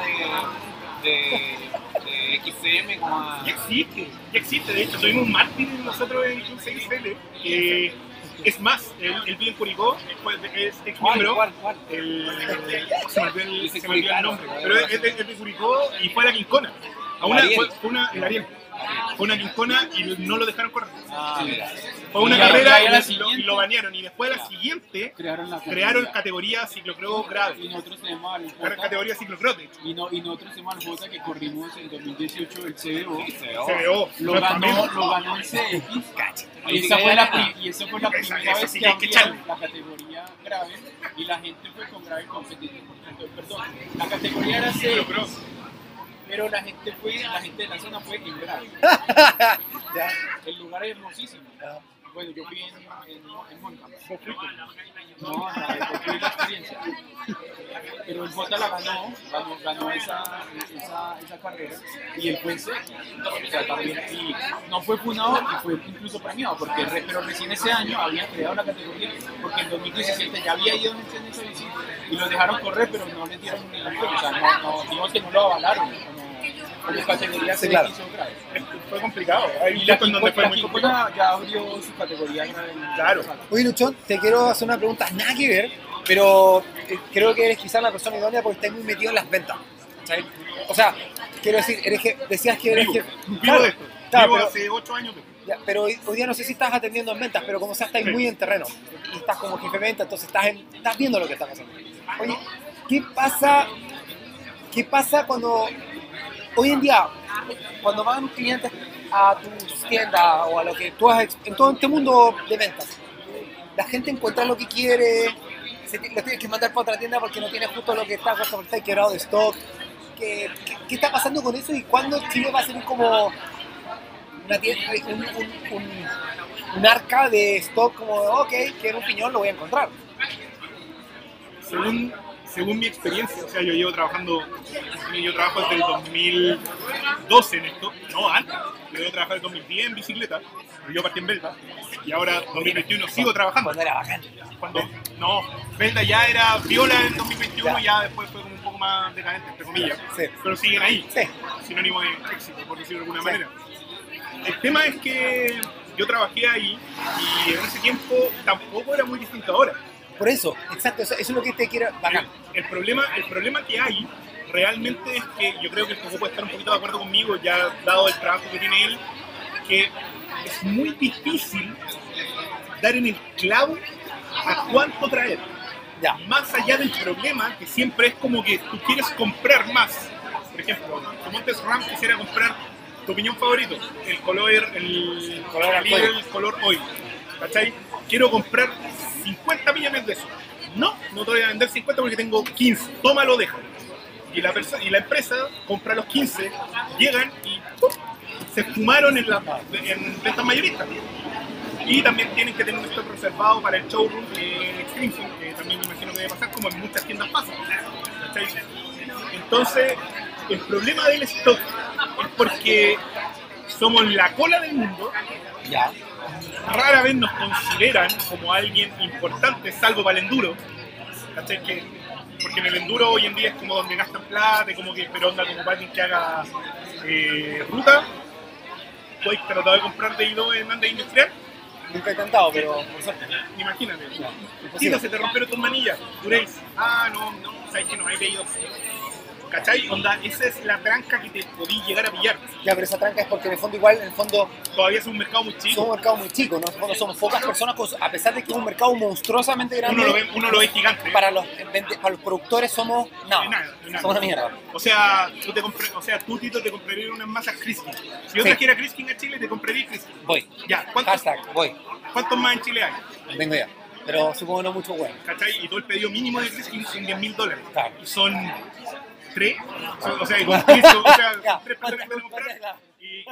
[SPEAKER 4] de, de, de XCM como a...
[SPEAKER 3] Ya existe, ya existe. De hecho, tuvimos un mártir nosotros en Club CXL. que es más, él vive en Curicó, de- es ex
[SPEAKER 4] ¿Cuál,
[SPEAKER 3] miembro.
[SPEAKER 4] cuál, cuál?
[SPEAKER 3] El, se me olvidó el, se me olvidó el
[SPEAKER 4] Curicano.
[SPEAKER 3] nombre, pero es de, es de Curicó y fue a la Quincona. A una, fue una, el Ariel. Fue una Quincona y no lo dejaron correr.
[SPEAKER 4] Ah.
[SPEAKER 3] Fue una
[SPEAKER 2] Y
[SPEAKER 3] carrera y,
[SPEAKER 2] la
[SPEAKER 3] lo- y lo banearon. Y después de la siguiente
[SPEAKER 2] crearon la
[SPEAKER 3] crearon
[SPEAKER 2] categoría.
[SPEAKER 3] ciclocross grave.
[SPEAKER 2] y nosotros tenemos al Jota,
[SPEAKER 3] categoría ciclocross,
[SPEAKER 2] y, no, y nosotros tenemos al Jota que corrimos en 2018 el CBO.
[SPEAKER 4] Ve.
[SPEAKER 3] CBO.
[SPEAKER 2] Lo
[SPEAKER 3] es
[SPEAKER 2] ganó, lo ganó el CX.
[SPEAKER 4] Ahí
[SPEAKER 2] Y esa, fue la, y esa fue la
[SPEAKER 3] Esa-
[SPEAKER 2] primera
[SPEAKER 3] esa
[SPEAKER 2] vez
[SPEAKER 3] sí
[SPEAKER 2] que
[SPEAKER 3] que
[SPEAKER 2] la categoría grave y la gente fue con grave competitivo. Perdón, la categoría era
[SPEAKER 3] Ciclocross.
[SPEAKER 2] Pero la gente fue, la gente de la zona fue.
[SPEAKER 1] Ya,
[SPEAKER 2] El lugar es hermosísimo.
[SPEAKER 1] ya.
[SPEAKER 2] Bueno, yo fui en, en, en Honda.
[SPEAKER 3] ¿Vos fuiste?
[SPEAKER 2] No, fui la experiencia. Pero el Honda la ganó, ganó, ganó esa, esa, esa carrera y él fue sexto. O sea, también, y no fue funado y fue incluso premiado, porque pero recién ese año habían creado la categoría, porque en 2017 ya había ido en ese visita y lo dejaron correr, pero no le dieron ningún premio. O sea, no, no, digamos que no lo avalaron como, como categoría
[SPEAKER 1] Sí, claro.
[SPEAKER 2] 6 grados.
[SPEAKER 3] Fue complicado. Hay
[SPEAKER 2] la
[SPEAKER 3] en donde fue muy complicado.
[SPEAKER 2] Ya abrió su categoría. ya en-
[SPEAKER 3] Claro.
[SPEAKER 1] Oye, Luchón, te quiero hacer una pregunta nada que ver, pero eh, creo que eres quizás la persona idónea porque estás muy metido en las ventas. ¿sabes? O sea, quiero decir, eres que, decías que eres
[SPEAKER 3] Vivo,
[SPEAKER 1] jefe.
[SPEAKER 3] vivo
[SPEAKER 1] Claro,
[SPEAKER 3] de esto.
[SPEAKER 1] claro,
[SPEAKER 3] vivo
[SPEAKER 1] pero-
[SPEAKER 3] hace 8 años.
[SPEAKER 1] Ya, pero hoy, hoy día no sé si estás atendiendo en ventas, pero como sea, estás
[SPEAKER 3] Sí.
[SPEAKER 1] muy en terreno y estás como jefe de venta, entonces estás, en- estás viendo lo que está pasando. Oye, ¿qué pasa, ¿qué pasa cuando hoy en día, cuando van clientes a tus tiendas o a lo que tú has, en todo este mundo de ventas, la gente encuentra lo que quiere, se, lo tienes que mandar para otra tienda porque no tiene justo lo que está, porque está quebrado de stock? ¿Qué, qué, qué está pasando con eso y cuándo Chile va a ser como una tienda, un, un, un- un arca de stock como, ok, quiero un piñón, lo voy a encontrar.
[SPEAKER 3] según, según mi experiencia, o sea, yo llevo trabajando, yo trabajo desde el 2012 en esto, no antes, yo llevo trabajando el 2010 en bicicleta, pero yo partí en Belda, y ahora 2021 sigo trabajando.
[SPEAKER 1] Cuando era.
[SPEAKER 3] Cuando, no, Belda ya era viola en 2021,
[SPEAKER 1] Ya.
[SPEAKER 3] ya después fue como un poco más decadente, entre comillas,
[SPEAKER 1] Sí.
[SPEAKER 3] pero siguen ahí,
[SPEAKER 1] Sí.
[SPEAKER 3] sinónimo de éxito, por decirlo de alguna
[SPEAKER 1] Sí.
[SPEAKER 3] manera. El tema es que yo trabajé ahí y en ese tiempo tampoco era muy distinto ahora.
[SPEAKER 1] Por eso, exacto, eso, eso es lo que te quiero. Bacán.
[SPEAKER 3] El, el problema, el problema que hay realmente es que yo creo que el Coco puede estar un poquito de acuerdo conmigo, ya dado el trabajo que tiene él, que es muy difícil dar en el clavo a cuánto traer.
[SPEAKER 1] Ya.
[SPEAKER 3] Más allá del problema, que siempre es como que tú quieres comprar más. Por ejemplo, tu Montes Ram quisiera comprar tu opinión favorito, el color, el
[SPEAKER 1] Color
[SPEAKER 3] calibre,
[SPEAKER 1] arcoíris.
[SPEAKER 3] el color hoy. ¿Cachai? Quiero comprar 50 millones de eso. No, no te voy a vender 50 porque tengo 15. Tómalo, déjalo. Y la, y la empresa compra los 15, llegan y se fumaron en, la, en ventas mayoristas. Y también tienen que tener un stock reservado para el showroom de Extreme Zone, que también me imagino que debe pasar como en muchas tiendas pasa. Entonces, el problema del stock es porque somos la cola del mundo,
[SPEAKER 1] Ya.
[SPEAKER 3] Rara vez nos consideran como alguien importante, salvo para el enduro. ¿cachai? Que, porque en el enduro hoy en día es como donde gastan plata, como que, pero onda como para alguien que haga eh, ruta. ¿Tú has tratado de comprar de I2 en Anda Industrial?
[SPEAKER 1] Nunca he intentado, pero por suerte.
[SPEAKER 3] Imagínate.
[SPEAKER 1] Ya.
[SPEAKER 3] Tito, se te rompieron tus manillas. Duréis. Ah, no, no, sabes que no, hay de I2. ¿Cachai? Onda, esa es la tranca que te podí llegar a pillar.
[SPEAKER 1] Ya, pero esa tranca es porque en el fondo igual, en el fondo
[SPEAKER 3] Todavía es un mercado muy chico.
[SPEAKER 1] somos un mercado muy chico, ¿no? En el fondo somos pocas personas, con- a pesar de que es un mercado monstruosamente grande.
[SPEAKER 3] Uno lo ve, uno lo ve gigante.
[SPEAKER 1] para los, para los productores somos nada,
[SPEAKER 3] No nada, nada.
[SPEAKER 1] somos una mierda.
[SPEAKER 3] O sea, tú te compre, o sea, tú Tito te comprarías unas masas Criskin. Si yo
[SPEAKER 1] Sí.
[SPEAKER 3] trajera Criskin a Chile, te compraría Criskin.
[SPEAKER 1] Voy.
[SPEAKER 3] Ya, ¿cuántos,
[SPEAKER 1] Hashtag, voy.
[SPEAKER 3] ¿cuántos más en Chile hay?
[SPEAKER 1] Vengo ya. Pero supongo no mucho bueno.
[SPEAKER 3] ¿Cachai? Y todo el pedido mínimo de Criskin son 10 mil dólares.
[SPEAKER 1] Claro.
[SPEAKER 3] Y son tres. O sea, con Cristo, o sea, tres personas que
[SPEAKER 1] ¿cuánto-
[SPEAKER 3] pueden comprar. Y,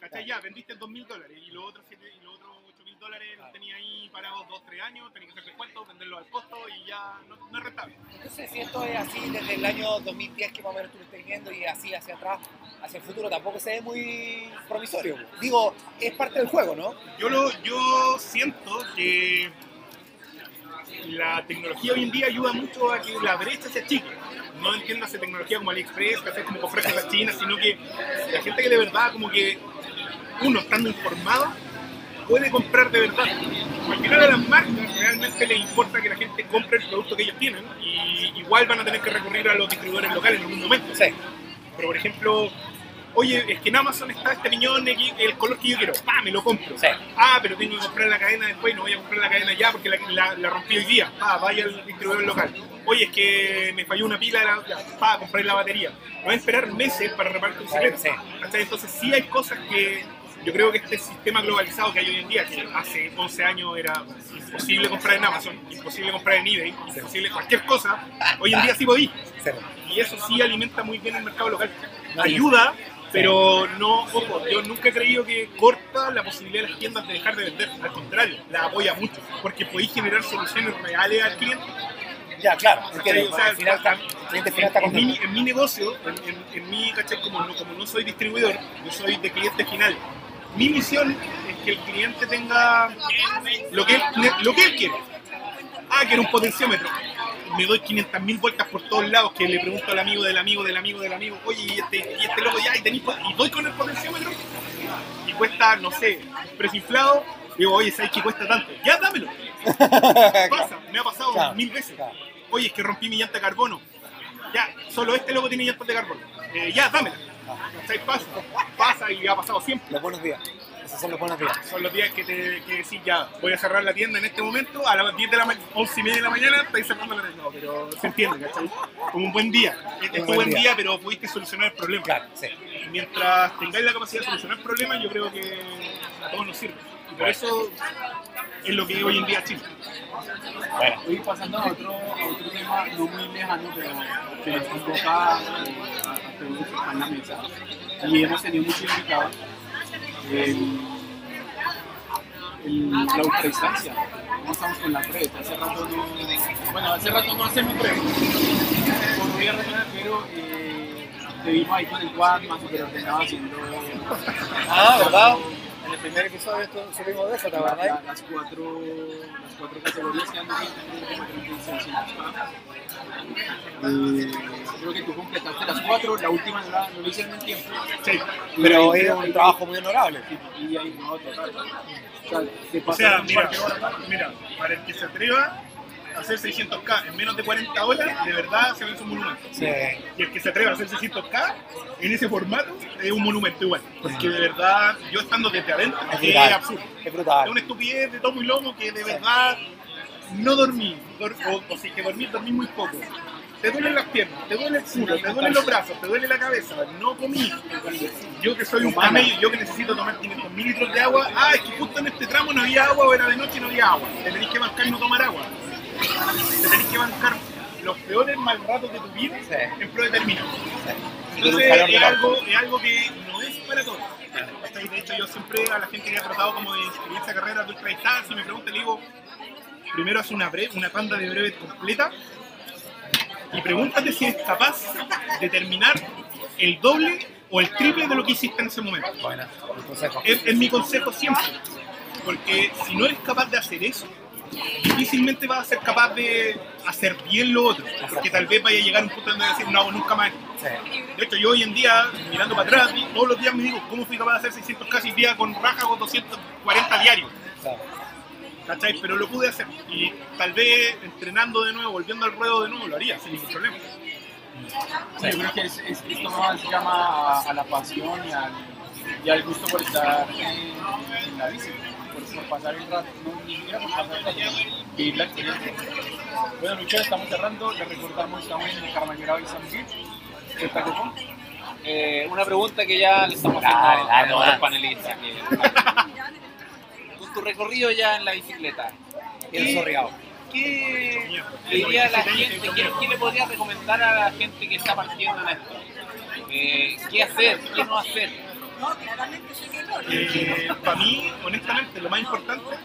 [SPEAKER 3] ¿cachai? Ya, vendiste 2 mil dólares. Y los otros, siete- y los otros 8 mil dólares los tenía ahí parados 2, 3 años. Tenías que hacer descuentos, venderlos al costo y ya no, no es rentable.
[SPEAKER 1] Entonces, si esto es así desde el año 2010 que más o menos tú lo estás viendo y así hacia atrás, hacia el futuro, tampoco se ve muy promisorio. Digo, es parte del juego, ¿no?
[SPEAKER 3] Yo, lo, yo siento que la tecnología hoy en día ayuda mucho a que la brecha se achique. No entiéndase tecnología como AliExpress, que como comprar cosas chinas, sino que la gente que de verdad, como que uno estando informado, puede comprar de verdad. Al final a las marcas realmente les importa que la gente compre el producto que ellos tienen y igual van a tener que recurrir a los distribuidores locales en algún momento.
[SPEAKER 1] Sí.
[SPEAKER 3] Pero por ejemplo, oye, es que en Amazon está este piñón, el color que yo quiero, ¡pah! Me lo compro.
[SPEAKER 1] Sí.
[SPEAKER 3] Ah, pero tengo que comprar la cadena después, no voy a comprar la cadena ya porque la, la, la rompí hoy día. Ah, vaya al distribuidor local. Oye, es que me falló una pila, la, pa, comprar la batería. No voy a esperar meses para reparar tu bicicleta.
[SPEAKER 1] Sí.
[SPEAKER 3] Entonces sí hay cosas que yo creo que este sistema globalizado que hay hoy en día, que hace 11 años era imposible comprar en Amazon, imposible comprar en eBay, imposible cualquier cosa, hoy en día sí podí. Y eso sí alimenta muy bien el mercado local. Ayuda Pero no, ojo, yo nunca he creído que corta la posibilidad de las tiendas de dejar de vender. Al contrario, la apoya mucho. Porque podéis generar soluciones reales al cliente.
[SPEAKER 1] Ya, claro.
[SPEAKER 3] sea,
[SPEAKER 1] al final, está- el cliente final está
[SPEAKER 3] en, mi, en mi negocio, en, en- en mi, ¿cachai? Como no, como no soy distribuidor, yo soy de cliente final. Mi misión es que el cliente tenga lo que él, lo que él quiere. Ah, quiero un potenciómetro. Me doy 500.000 vueltas por todos lados que le pregunto al amigo del amigo del amigo del amigo, oye, y este, y este loco ya, y, tenéis po- y doy con el potenciómetro y cuesta, no sé, precio inflado. Digo, oye, ¿sabes que cuesta tanto? Ya, dámelo. Pasa, me ha pasado
[SPEAKER 1] Claro,
[SPEAKER 3] mil veces.
[SPEAKER 1] claro.
[SPEAKER 3] Oye, es que rompí mi llanta de carbono. Ya, solo este loco tiene llantas de carbono. Eh, ya, dámela. ¿Cachai? Pasa, pasa y ha pasado siempre.
[SPEAKER 1] Los buenos días. Esos son los buenos días.
[SPEAKER 3] Son los días que te que decís, ya, voy a cerrar la tienda en este momento, a las 10 de la mañana, 11 y media de la mañana, estáis cerrando la tienda. No, pero se entiende, ¿cachai? Como un buen día. Es tu
[SPEAKER 1] buen día.
[SPEAKER 3] día, pero pudiste solucionar el problema.
[SPEAKER 1] Claro, sí.
[SPEAKER 3] Mientras tengáis la capacidad de solucionar problemas, yo creo que a todos nos sirve. Y por eso es lo que hoy en día Chile.
[SPEAKER 1] Bueno.
[SPEAKER 2] Hoy pasando a otro, a otro tema no muy lejano, pero que nos convoca eh, a, a todos los que están en la mesa. Y hemos tenido muchos invitados. El, el, la ultradistancia. ¿Cómo estamos con la pre? Hace rato no. Bueno, hace rato no hacemos pre. Por vía regular, pero eh, te vimos ahí con el Quadma súper ordenado haciendo.
[SPEAKER 1] Ah, ¿verdad? El primer episodio esto- supimos de eso, ¿te
[SPEAKER 2] la-
[SPEAKER 1] acordás?
[SPEAKER 2] la- las, cuatro, las cuatro categorías que han eh, creo que tú completaste las cuatro, la última no, la, no lo hicieron en tiempo.
[SPEAKER 3] Sí.
[SPEAKER 1] Pero es un trabajo muy honorable.
[SPEAKER 2] Y, ahí no, total. O sea,
[SPEAKER 3] mira, mira, para el que se atreva hacer 600K en menos de 40 horas, de verdad se ve un monumento.
[SPEAKER 1] Sí.
[SPEAKER 3] Y el que se atreva a hacer 600K en ese formato es un monumento igual. Porque de verdad, yo estando desde adentro,
[SPEAKER 1] Es
[SPEAKER 3] es,
[SPEAKER 1] brutal.
[SPEAKER 3] absurdo.
[SPEAKER 1] Es
[SPEAKER 3] Es
[SPEAKER 1] brutal.
[SPEAKER 3] una estupidez de tomo y lomo que de verdad no dormí. Dor- o, o si que dormí, dormí muy poco. Te duelen las piernas, te duele el culo, te duelen los brazos, te duele la cabeza, no comí. Yo que soy un camello, yo que necesito tomar 500 mil litros de agua, ah, es que justo en este tramo no había agua o era de noche y no había agua. Te tenés que bancar y no tomar agua. Te tenés que bancar los peores mal ratos de tu vida
[SPEAKER 1] Sí.
[SPEAKER 3] en pro de terminar. Entonces es algo, es algo que no es para todos. De hecho, yo siempre a la gente que ha tratado como de inscribirse a carrera de ultradistancia, me pregunta, le digo, primero haz una, bre- una tanda de brevet completa y pregúntate si eres capaz de terminar el doble o el triple de lo que hiciste en ese momento.
[SPEAKER 1] Bueno.
[SPEAKER 3] Es, es mi consejo siempre. Porque si no eres capaz de hacer eso, difícilmente vas a ser capaz de hacer bien lo otro. Porque tal vez vaya a llegar un punto donde vas a decir, no hago nunca más. esto".
[SPEAKER 1] Sí.
[SPEAKER 3] De hecho, yo hoy en día, mirando para atrás, todos los días me digo, ¿cómo fui capaz de hacer 600 casi día con raja con 240 diarios?
[SPEAKER 1] Claro.
[SPEAKER 3] ¿Cachai? Pero lo pude hacer. Y tal vez entrenando de nuevo, volviendo al ruedo de nuevo, lo haría sin ningún problema.
[SPEAKER 2] Sí, yo creo que es, es- esto más llama a, a la pasión y al, y al gusto por estar en, en la bici, por, pasar el rato, no ni siquiera por pasar el rato, vivir la experiencia. Bueno, Lucha, estamos cerrando, les recordamos, estamos en Carmañera y San Miguel, ¿Qué con?
[SPEAKER 4] Eh, una pregunta que ya le estamos
[SPEAKER 1] Dale,
[SPEAKER 4] haciendo
[SPEAKER 1] dale,
[SPEAKER 4] a todos
[SPEAKER 1] dale.
[SPEAKER 4] los panelistas. que- Con tu recorrido ya en la bicicleta,
[SPEAKER 1] El zorreado.
[SPEAKER 4] ¿qué le diría a la gente, qué, qué le podría recomendar a la gente que está partiendo en esto? Eh, ¿Qué hacer? ¿Qué no hacer?
[SPEAKER 3] Eh, para mí, honestamente, lo más importante,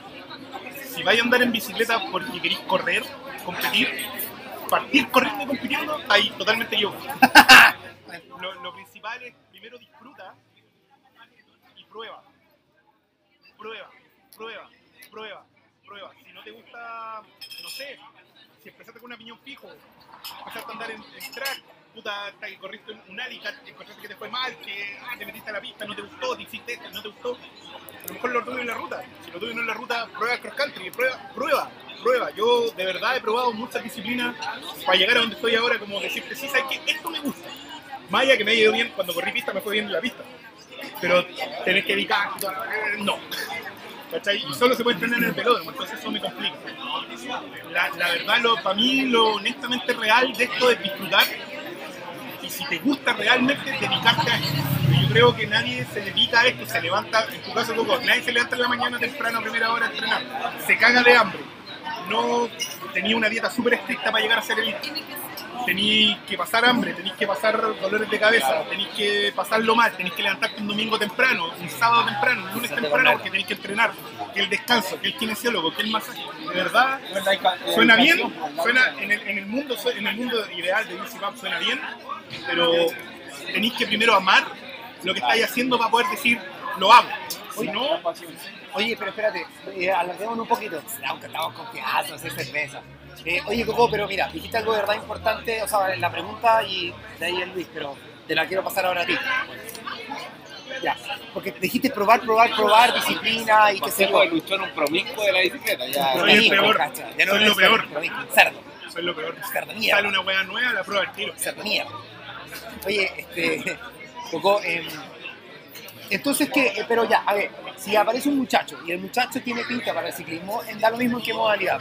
[SPEAKER 3] si vais a andar en bicicleta porque queréis correr, competir, partir corriendo y compitiendo, ahí totalmente yo. lo, lo principal es, primero disfruta y prueba. Prueba, prueba, prueba, prueba. Si no te gusta, no sé, si empezaste con una piñón fijo, empezaste a andar en, en track, puta, que corriste un- alicat, encontraste que te fue mal, que ah, te metiste a la pista, no te gustó, te hiciste esto, no te gustó. A lo mejor lo tuyo en la ruta. Si lo tuyo no en la ruta, prueba cross country, prueba, prueba, prueba. Yo de verdad he probado muchas disciplinas para llegar a donde estoy ahora, como decirte, sí, sabes que esto me gusta. Allá que me haya ido bien cuando corrí pista, me fue bien en la pista. Pero tenés que dedicar, no. ¿Cachai? Y solo se puede entrenar en el pelódromo, entonces eso me complica. La, la verdad, lo, para mí, lo honestamente real de esto es disfrutar y si te gusta realmente dedicarte a esto. Yo creo que nadie se dedica a esto, se levanta, en tu caso Coco, nadie se levanta en la mañana temprano primera hora a entrenar, se caga de hambre no tenía una dieta súper estricta para llegar a ser elite. Tenéis que pasar hambre, tenéis que pasar dolores de cabeza, tenéis que pasarlo mal, tenéis que levantarte un domingo temprano, un sábado temprano, un lunes temprano porque tenéis que entrenar, que el descanso, que el kinesiólogo, que el masaje. De verdad, suena bien, suena en el, en el mundo en el mundo ideal de Easy Pub suena bien, pero tenéis que primero amar lo que estáis haciendo para poder decir lo hago. Si no,
[SPEAKER 1] Oye, pero espérate, eh, alarguémonos un poquito. Aunque estamos confiados, hacer cerveza. Eh, oye, Coco, pero mira, dijiste algo de verdad importante, o sea, la pregunta y de ahí el Luis, pero te la quiero pasar ahora a ti. Ya, porque dijiste probar, probar, probar, disciplina y qué sé yo.
[SPEAKER 4] De luchar un promiscuo de la bicicleta. Ya.
[SPEAKER 3] Soy el peor,
[SPEAKER 1] ya no
[SPEAKER 3] soy lo peor.
[SPEAKER 1] promiscuo, cerdo,
[SPEAKER 3] soy lo peor.
[SPEAKER 1] cerdo, mierda.
[SPEAKER 3] Sale una hueá nueva, la prueba al tiro.
[SPEAKER 1] cerdo, mierda. Oye, este, Coco, em, entonces que, eh, pero ya, a ver, si aparece un muchacho y el muchacho tiene pinta para el ciclismo, eh, da lo mismo en qué modalidad.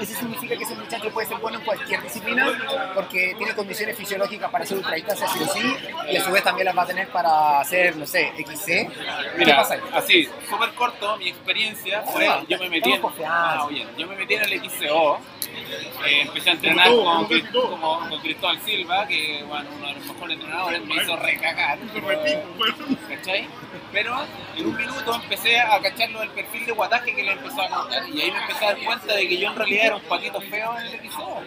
[SPEAKER 1] Eso significa que ese muchacho puede ser bueno en cualquier disciplina porque tiene condiciones fisiológicas para hacer ultradistancia sí o sí y a su vez también las va a tener para hacer, no sé, XC. ¿Qué
[SPEAKER 4] Mira,
[SPEAKER 1] pasa ahí?
[SPEAKER 4] así, súper corto, mi experiencia fue,
[SPEAKER 1] Ah,
[SPEAKER 4] yo me metí en, ah, bien, yo me metí en el XCO, eh, empecé a entrenar
[SPEAKER 3] Como todo,
[SPEAKER 4] con,
[SPEAKER 3] como
[SPEAKER 4] Cris-
[SPEAKER 3] todo.
[SPEAKER 4] como- con Cristóbal Silva, que bueno, uno de los mejores entrenadores, me hizo recagar. ¿Cachai? Pero en un minuto empecé a cacharlo del perfil de guataje que le empezó a contar y ahí me empecé a dar cuenta de que yo en realidad era un patito feo en el XCO.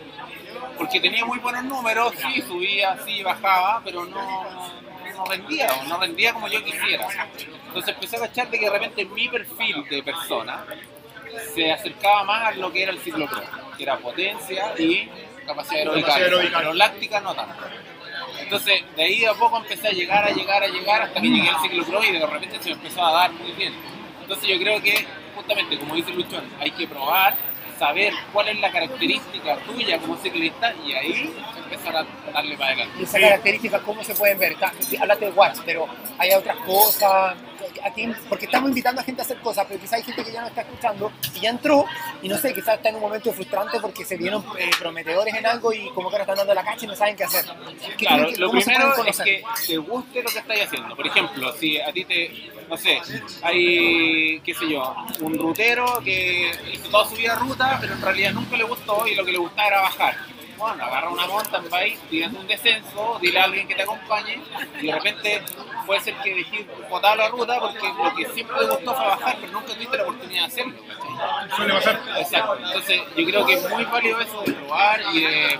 [SPEAKER 4] Porque tenía muy buenos números, sí, subía, sí, bajaba, pero no, no rendía, o no rendía como yo quisiera. Entonces empecé a cachar de que de repente mi perfil de persona se acercaba más a lo que era el ciclocross, que era potencia y capacidad aeróbica, pero láctica no tanto. Entonces, de ahí a poco empecé a llegar, a llegar, a llegar, hasta que llegué al ciclocross y de repente se me empezó a dar muy bien. Entonces yo creo que, justamente, como dice Luchón, hay que probar, saber cuál es la característica tuya como ciclista y ahí empezar a darle para adelante.
[SPEAKER 1] Y esas características, ¿cómo se pueden ver? Hablaste de Watch, pero hay otras cosas. ¿A quién? Porque estamos invitando a gente a hacer cosas, pero quizá hay gente que ya no está escuchando y ya entró y no sé, quizás está en un momento frustrante porque se vieron eh, prometedores en algo y como que ahora están dando la cacha y no saben qué hacer. ¿Qué
[SPEAKER 4] Claro,
[SPEAKER 1] que-
[SPEAKER 4] lo primero es que te guste lo que estáis haciendo. Por ejemplo, si a ti te, no sé, hay, qué sé yo, un rutero que hizo toda su vida ruta, pero en realidad nunca le gustó y lo que le gustaba era bajar. Bueno, agarra una mountain bike, tírate un descenso, dile a alguien que te acompañe y de repente puede ser que dejes botar la ruta porque lo que siempre le gustó fue bajar, pero nunca tuviste la oportunidad de hacerlo. ¿cachai?
[SPEAKER 3] Suele pasar.
[SPEAKER 4] Exacto. Entonces, yo creo que es muy válido eso de probar y de,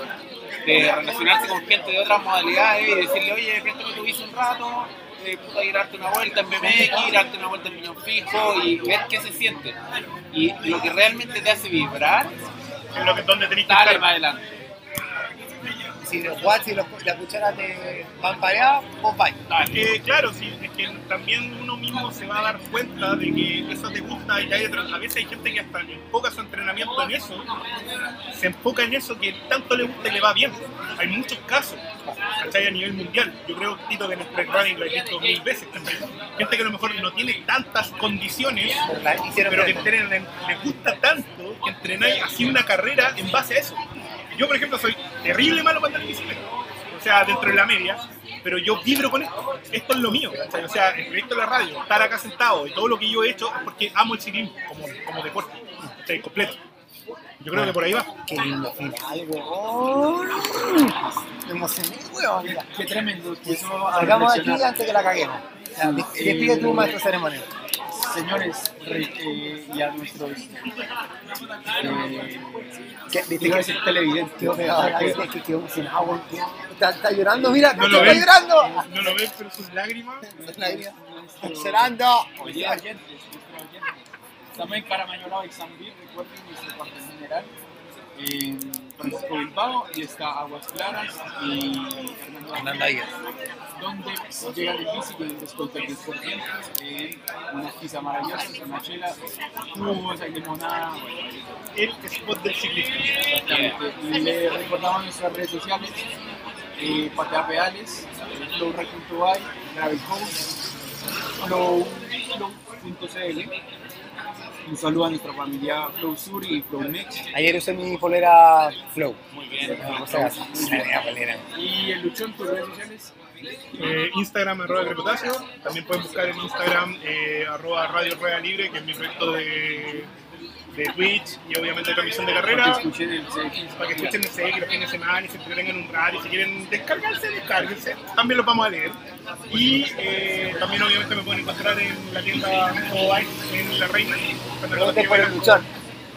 [SPEAKER 4] de relacionarse con gente de otras modalidades y decirle, oye, préstame tu bici un rato, eh, puta, ir a darte una vuelta en BMX, ir a darte una vuelta en piñón fijo y ver qué se siente. Y lo que realmente te hace vibrar,
[SPEAKER 3] Es lo que, donde tenéis que estar.
[SPEAKER 4] adelante.
[SPEAKER 1] Si los watts y los- las cucharas te van pareadas, vos vais.
[SPEAKER 3] Es que, claro, sí, es que también uno mismo se va a dar cuenta de que eso te gusta y que hay. A veces hay gente que hasta enfoca su entrenamiento en eso, se enfoca en eso que tanto le gusta y le va bien. Hay muchos casos, ¿cachai? A nivel mundial. Yo creo, Tito, que en el Running lo he visto mil veces también. Gente que a lo mejor no tiene tantas condiciones,
[SPEAKER 1] Pero la
[SPEAKER 3] que entrenan, les gusta tanto que entrenáis así una carrera en base a eso. Yo, por ejemplo, soy terrible malo para andar en bicicleta. O sea, dentro de la media, pero yo vibro con esto. Esto es lo mío, ¿cachai? O sea, el proyecto de la radio, estar acá sentado y todo lo que yo he hecho es porque amo el ciclismo como, como deporte, ¿cachai? Completo. Yo creo que por ahí va.
[SPEAKER 1] Qué lindo final, weón. Me emocioné, weón. Ya.
[SPEAKER 2] Qué tremendo.
[SPEAKER 1] Salgamos de aquí antes que la caguemos. Despide tu maestro ceremonial.
[SPEAKER 2] Señores, re- eh, y a nuestros. Eh,
[SPEAKER 1] ¿Qué? ¿Viste
[SPEAKER 2] iba a
[SPEAKER 1] que
[SPEAKER 2] decir televidentes.
[SPEAKER 1] quedó pegado a la vez? Es que quedó emocionado, weón. Está, está llorando, mira,
[SPEAKER 3] No
[SPEAKER 1] está
[SPEAKER 3] lo ven,
[SPEAKER 1] llorando.
[SPEAKER 3] no lo ven, pero sus lágrimas.
[SPEAKER 1] Está llorando.
[SPEAKER 2] Oye, oyentes, nuestros oyentes. Estamos en Caramañola de Xambir, recuerden nuestro cuartel general. En Francisco Bilbao y está Aguas Claras y Hernando donde llegan en bici con un descuento del 10%, eh, unas pizzas maravillosas, una chela, jugos, hay limonada,
[SPEAKER 3] El spot del ciclista.
[SPEAKER 2] exactamente. Y le recordamos nuestras redes sociales, eh, Patear Pedales, flowrec.by, Gravel Coach, flow- flow.cl. Un saludo a nuestra familia Flow Sur y Flow Next.
[SPEAKER 1] Ayer usé mi polera Flow.
[SPEAKER 4] Muy bien.
[SPEAKER 1] O sea, la polera.
[SPEAKER 2] Y el Luchón, tus redes sociales.
[SPEAKER 3] Eh, Instagram arroba Crepotasio. También pueden buscar en Instagram eh, arroba Radio Rueda Libre, que es mi proyecto de, de Twitch y obviamente de transmisión de
[SPEAKER 2] Para
[SPEAKER 3] carrera.
[SPEAKER 2] que escuchen el CX.
[SPEAKER 3] Para que escuchen el CX los fines de semana y se entretengan un rato y si quieren descargarse, descárguense. También los vamos a leer. Y eh, también obviamente me pueden encontrar en la tienda Mobile en La Reina. Que
[SPEAKER 1] por el luchón.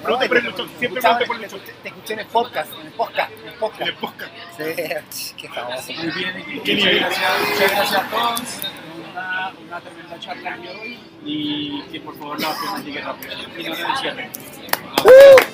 [SPEAKER 3] Pregunten por el luchón. Siempre
[SPEAKER 1] Escuchaba-
[SPEAKER 3] pregunten por el
[SPEAKER 1] te,
[SPEAKER 3] luchón.
[SPEAKER 1] escuché- te escuché en el podcast, en el podcast, en el
[SPEAKER 3] En
[SPEAKER 1] podcast.
[SPEAKER 3] el podcast.
[SPEAKER 1] Sí, qué famoso.
[SPEAKER 2] Muy bien.
[SPEAKER 3] Qué
[SPEAKER 2] Muchas
[SPEAKER 3] nivel.
[SPEAKER 2] gracias, muchas gracias a todos. Una, una tremenda charla hoy. Y que por favor la pena llegue rápido. No.
[SPEAKER 1] ¡Uh!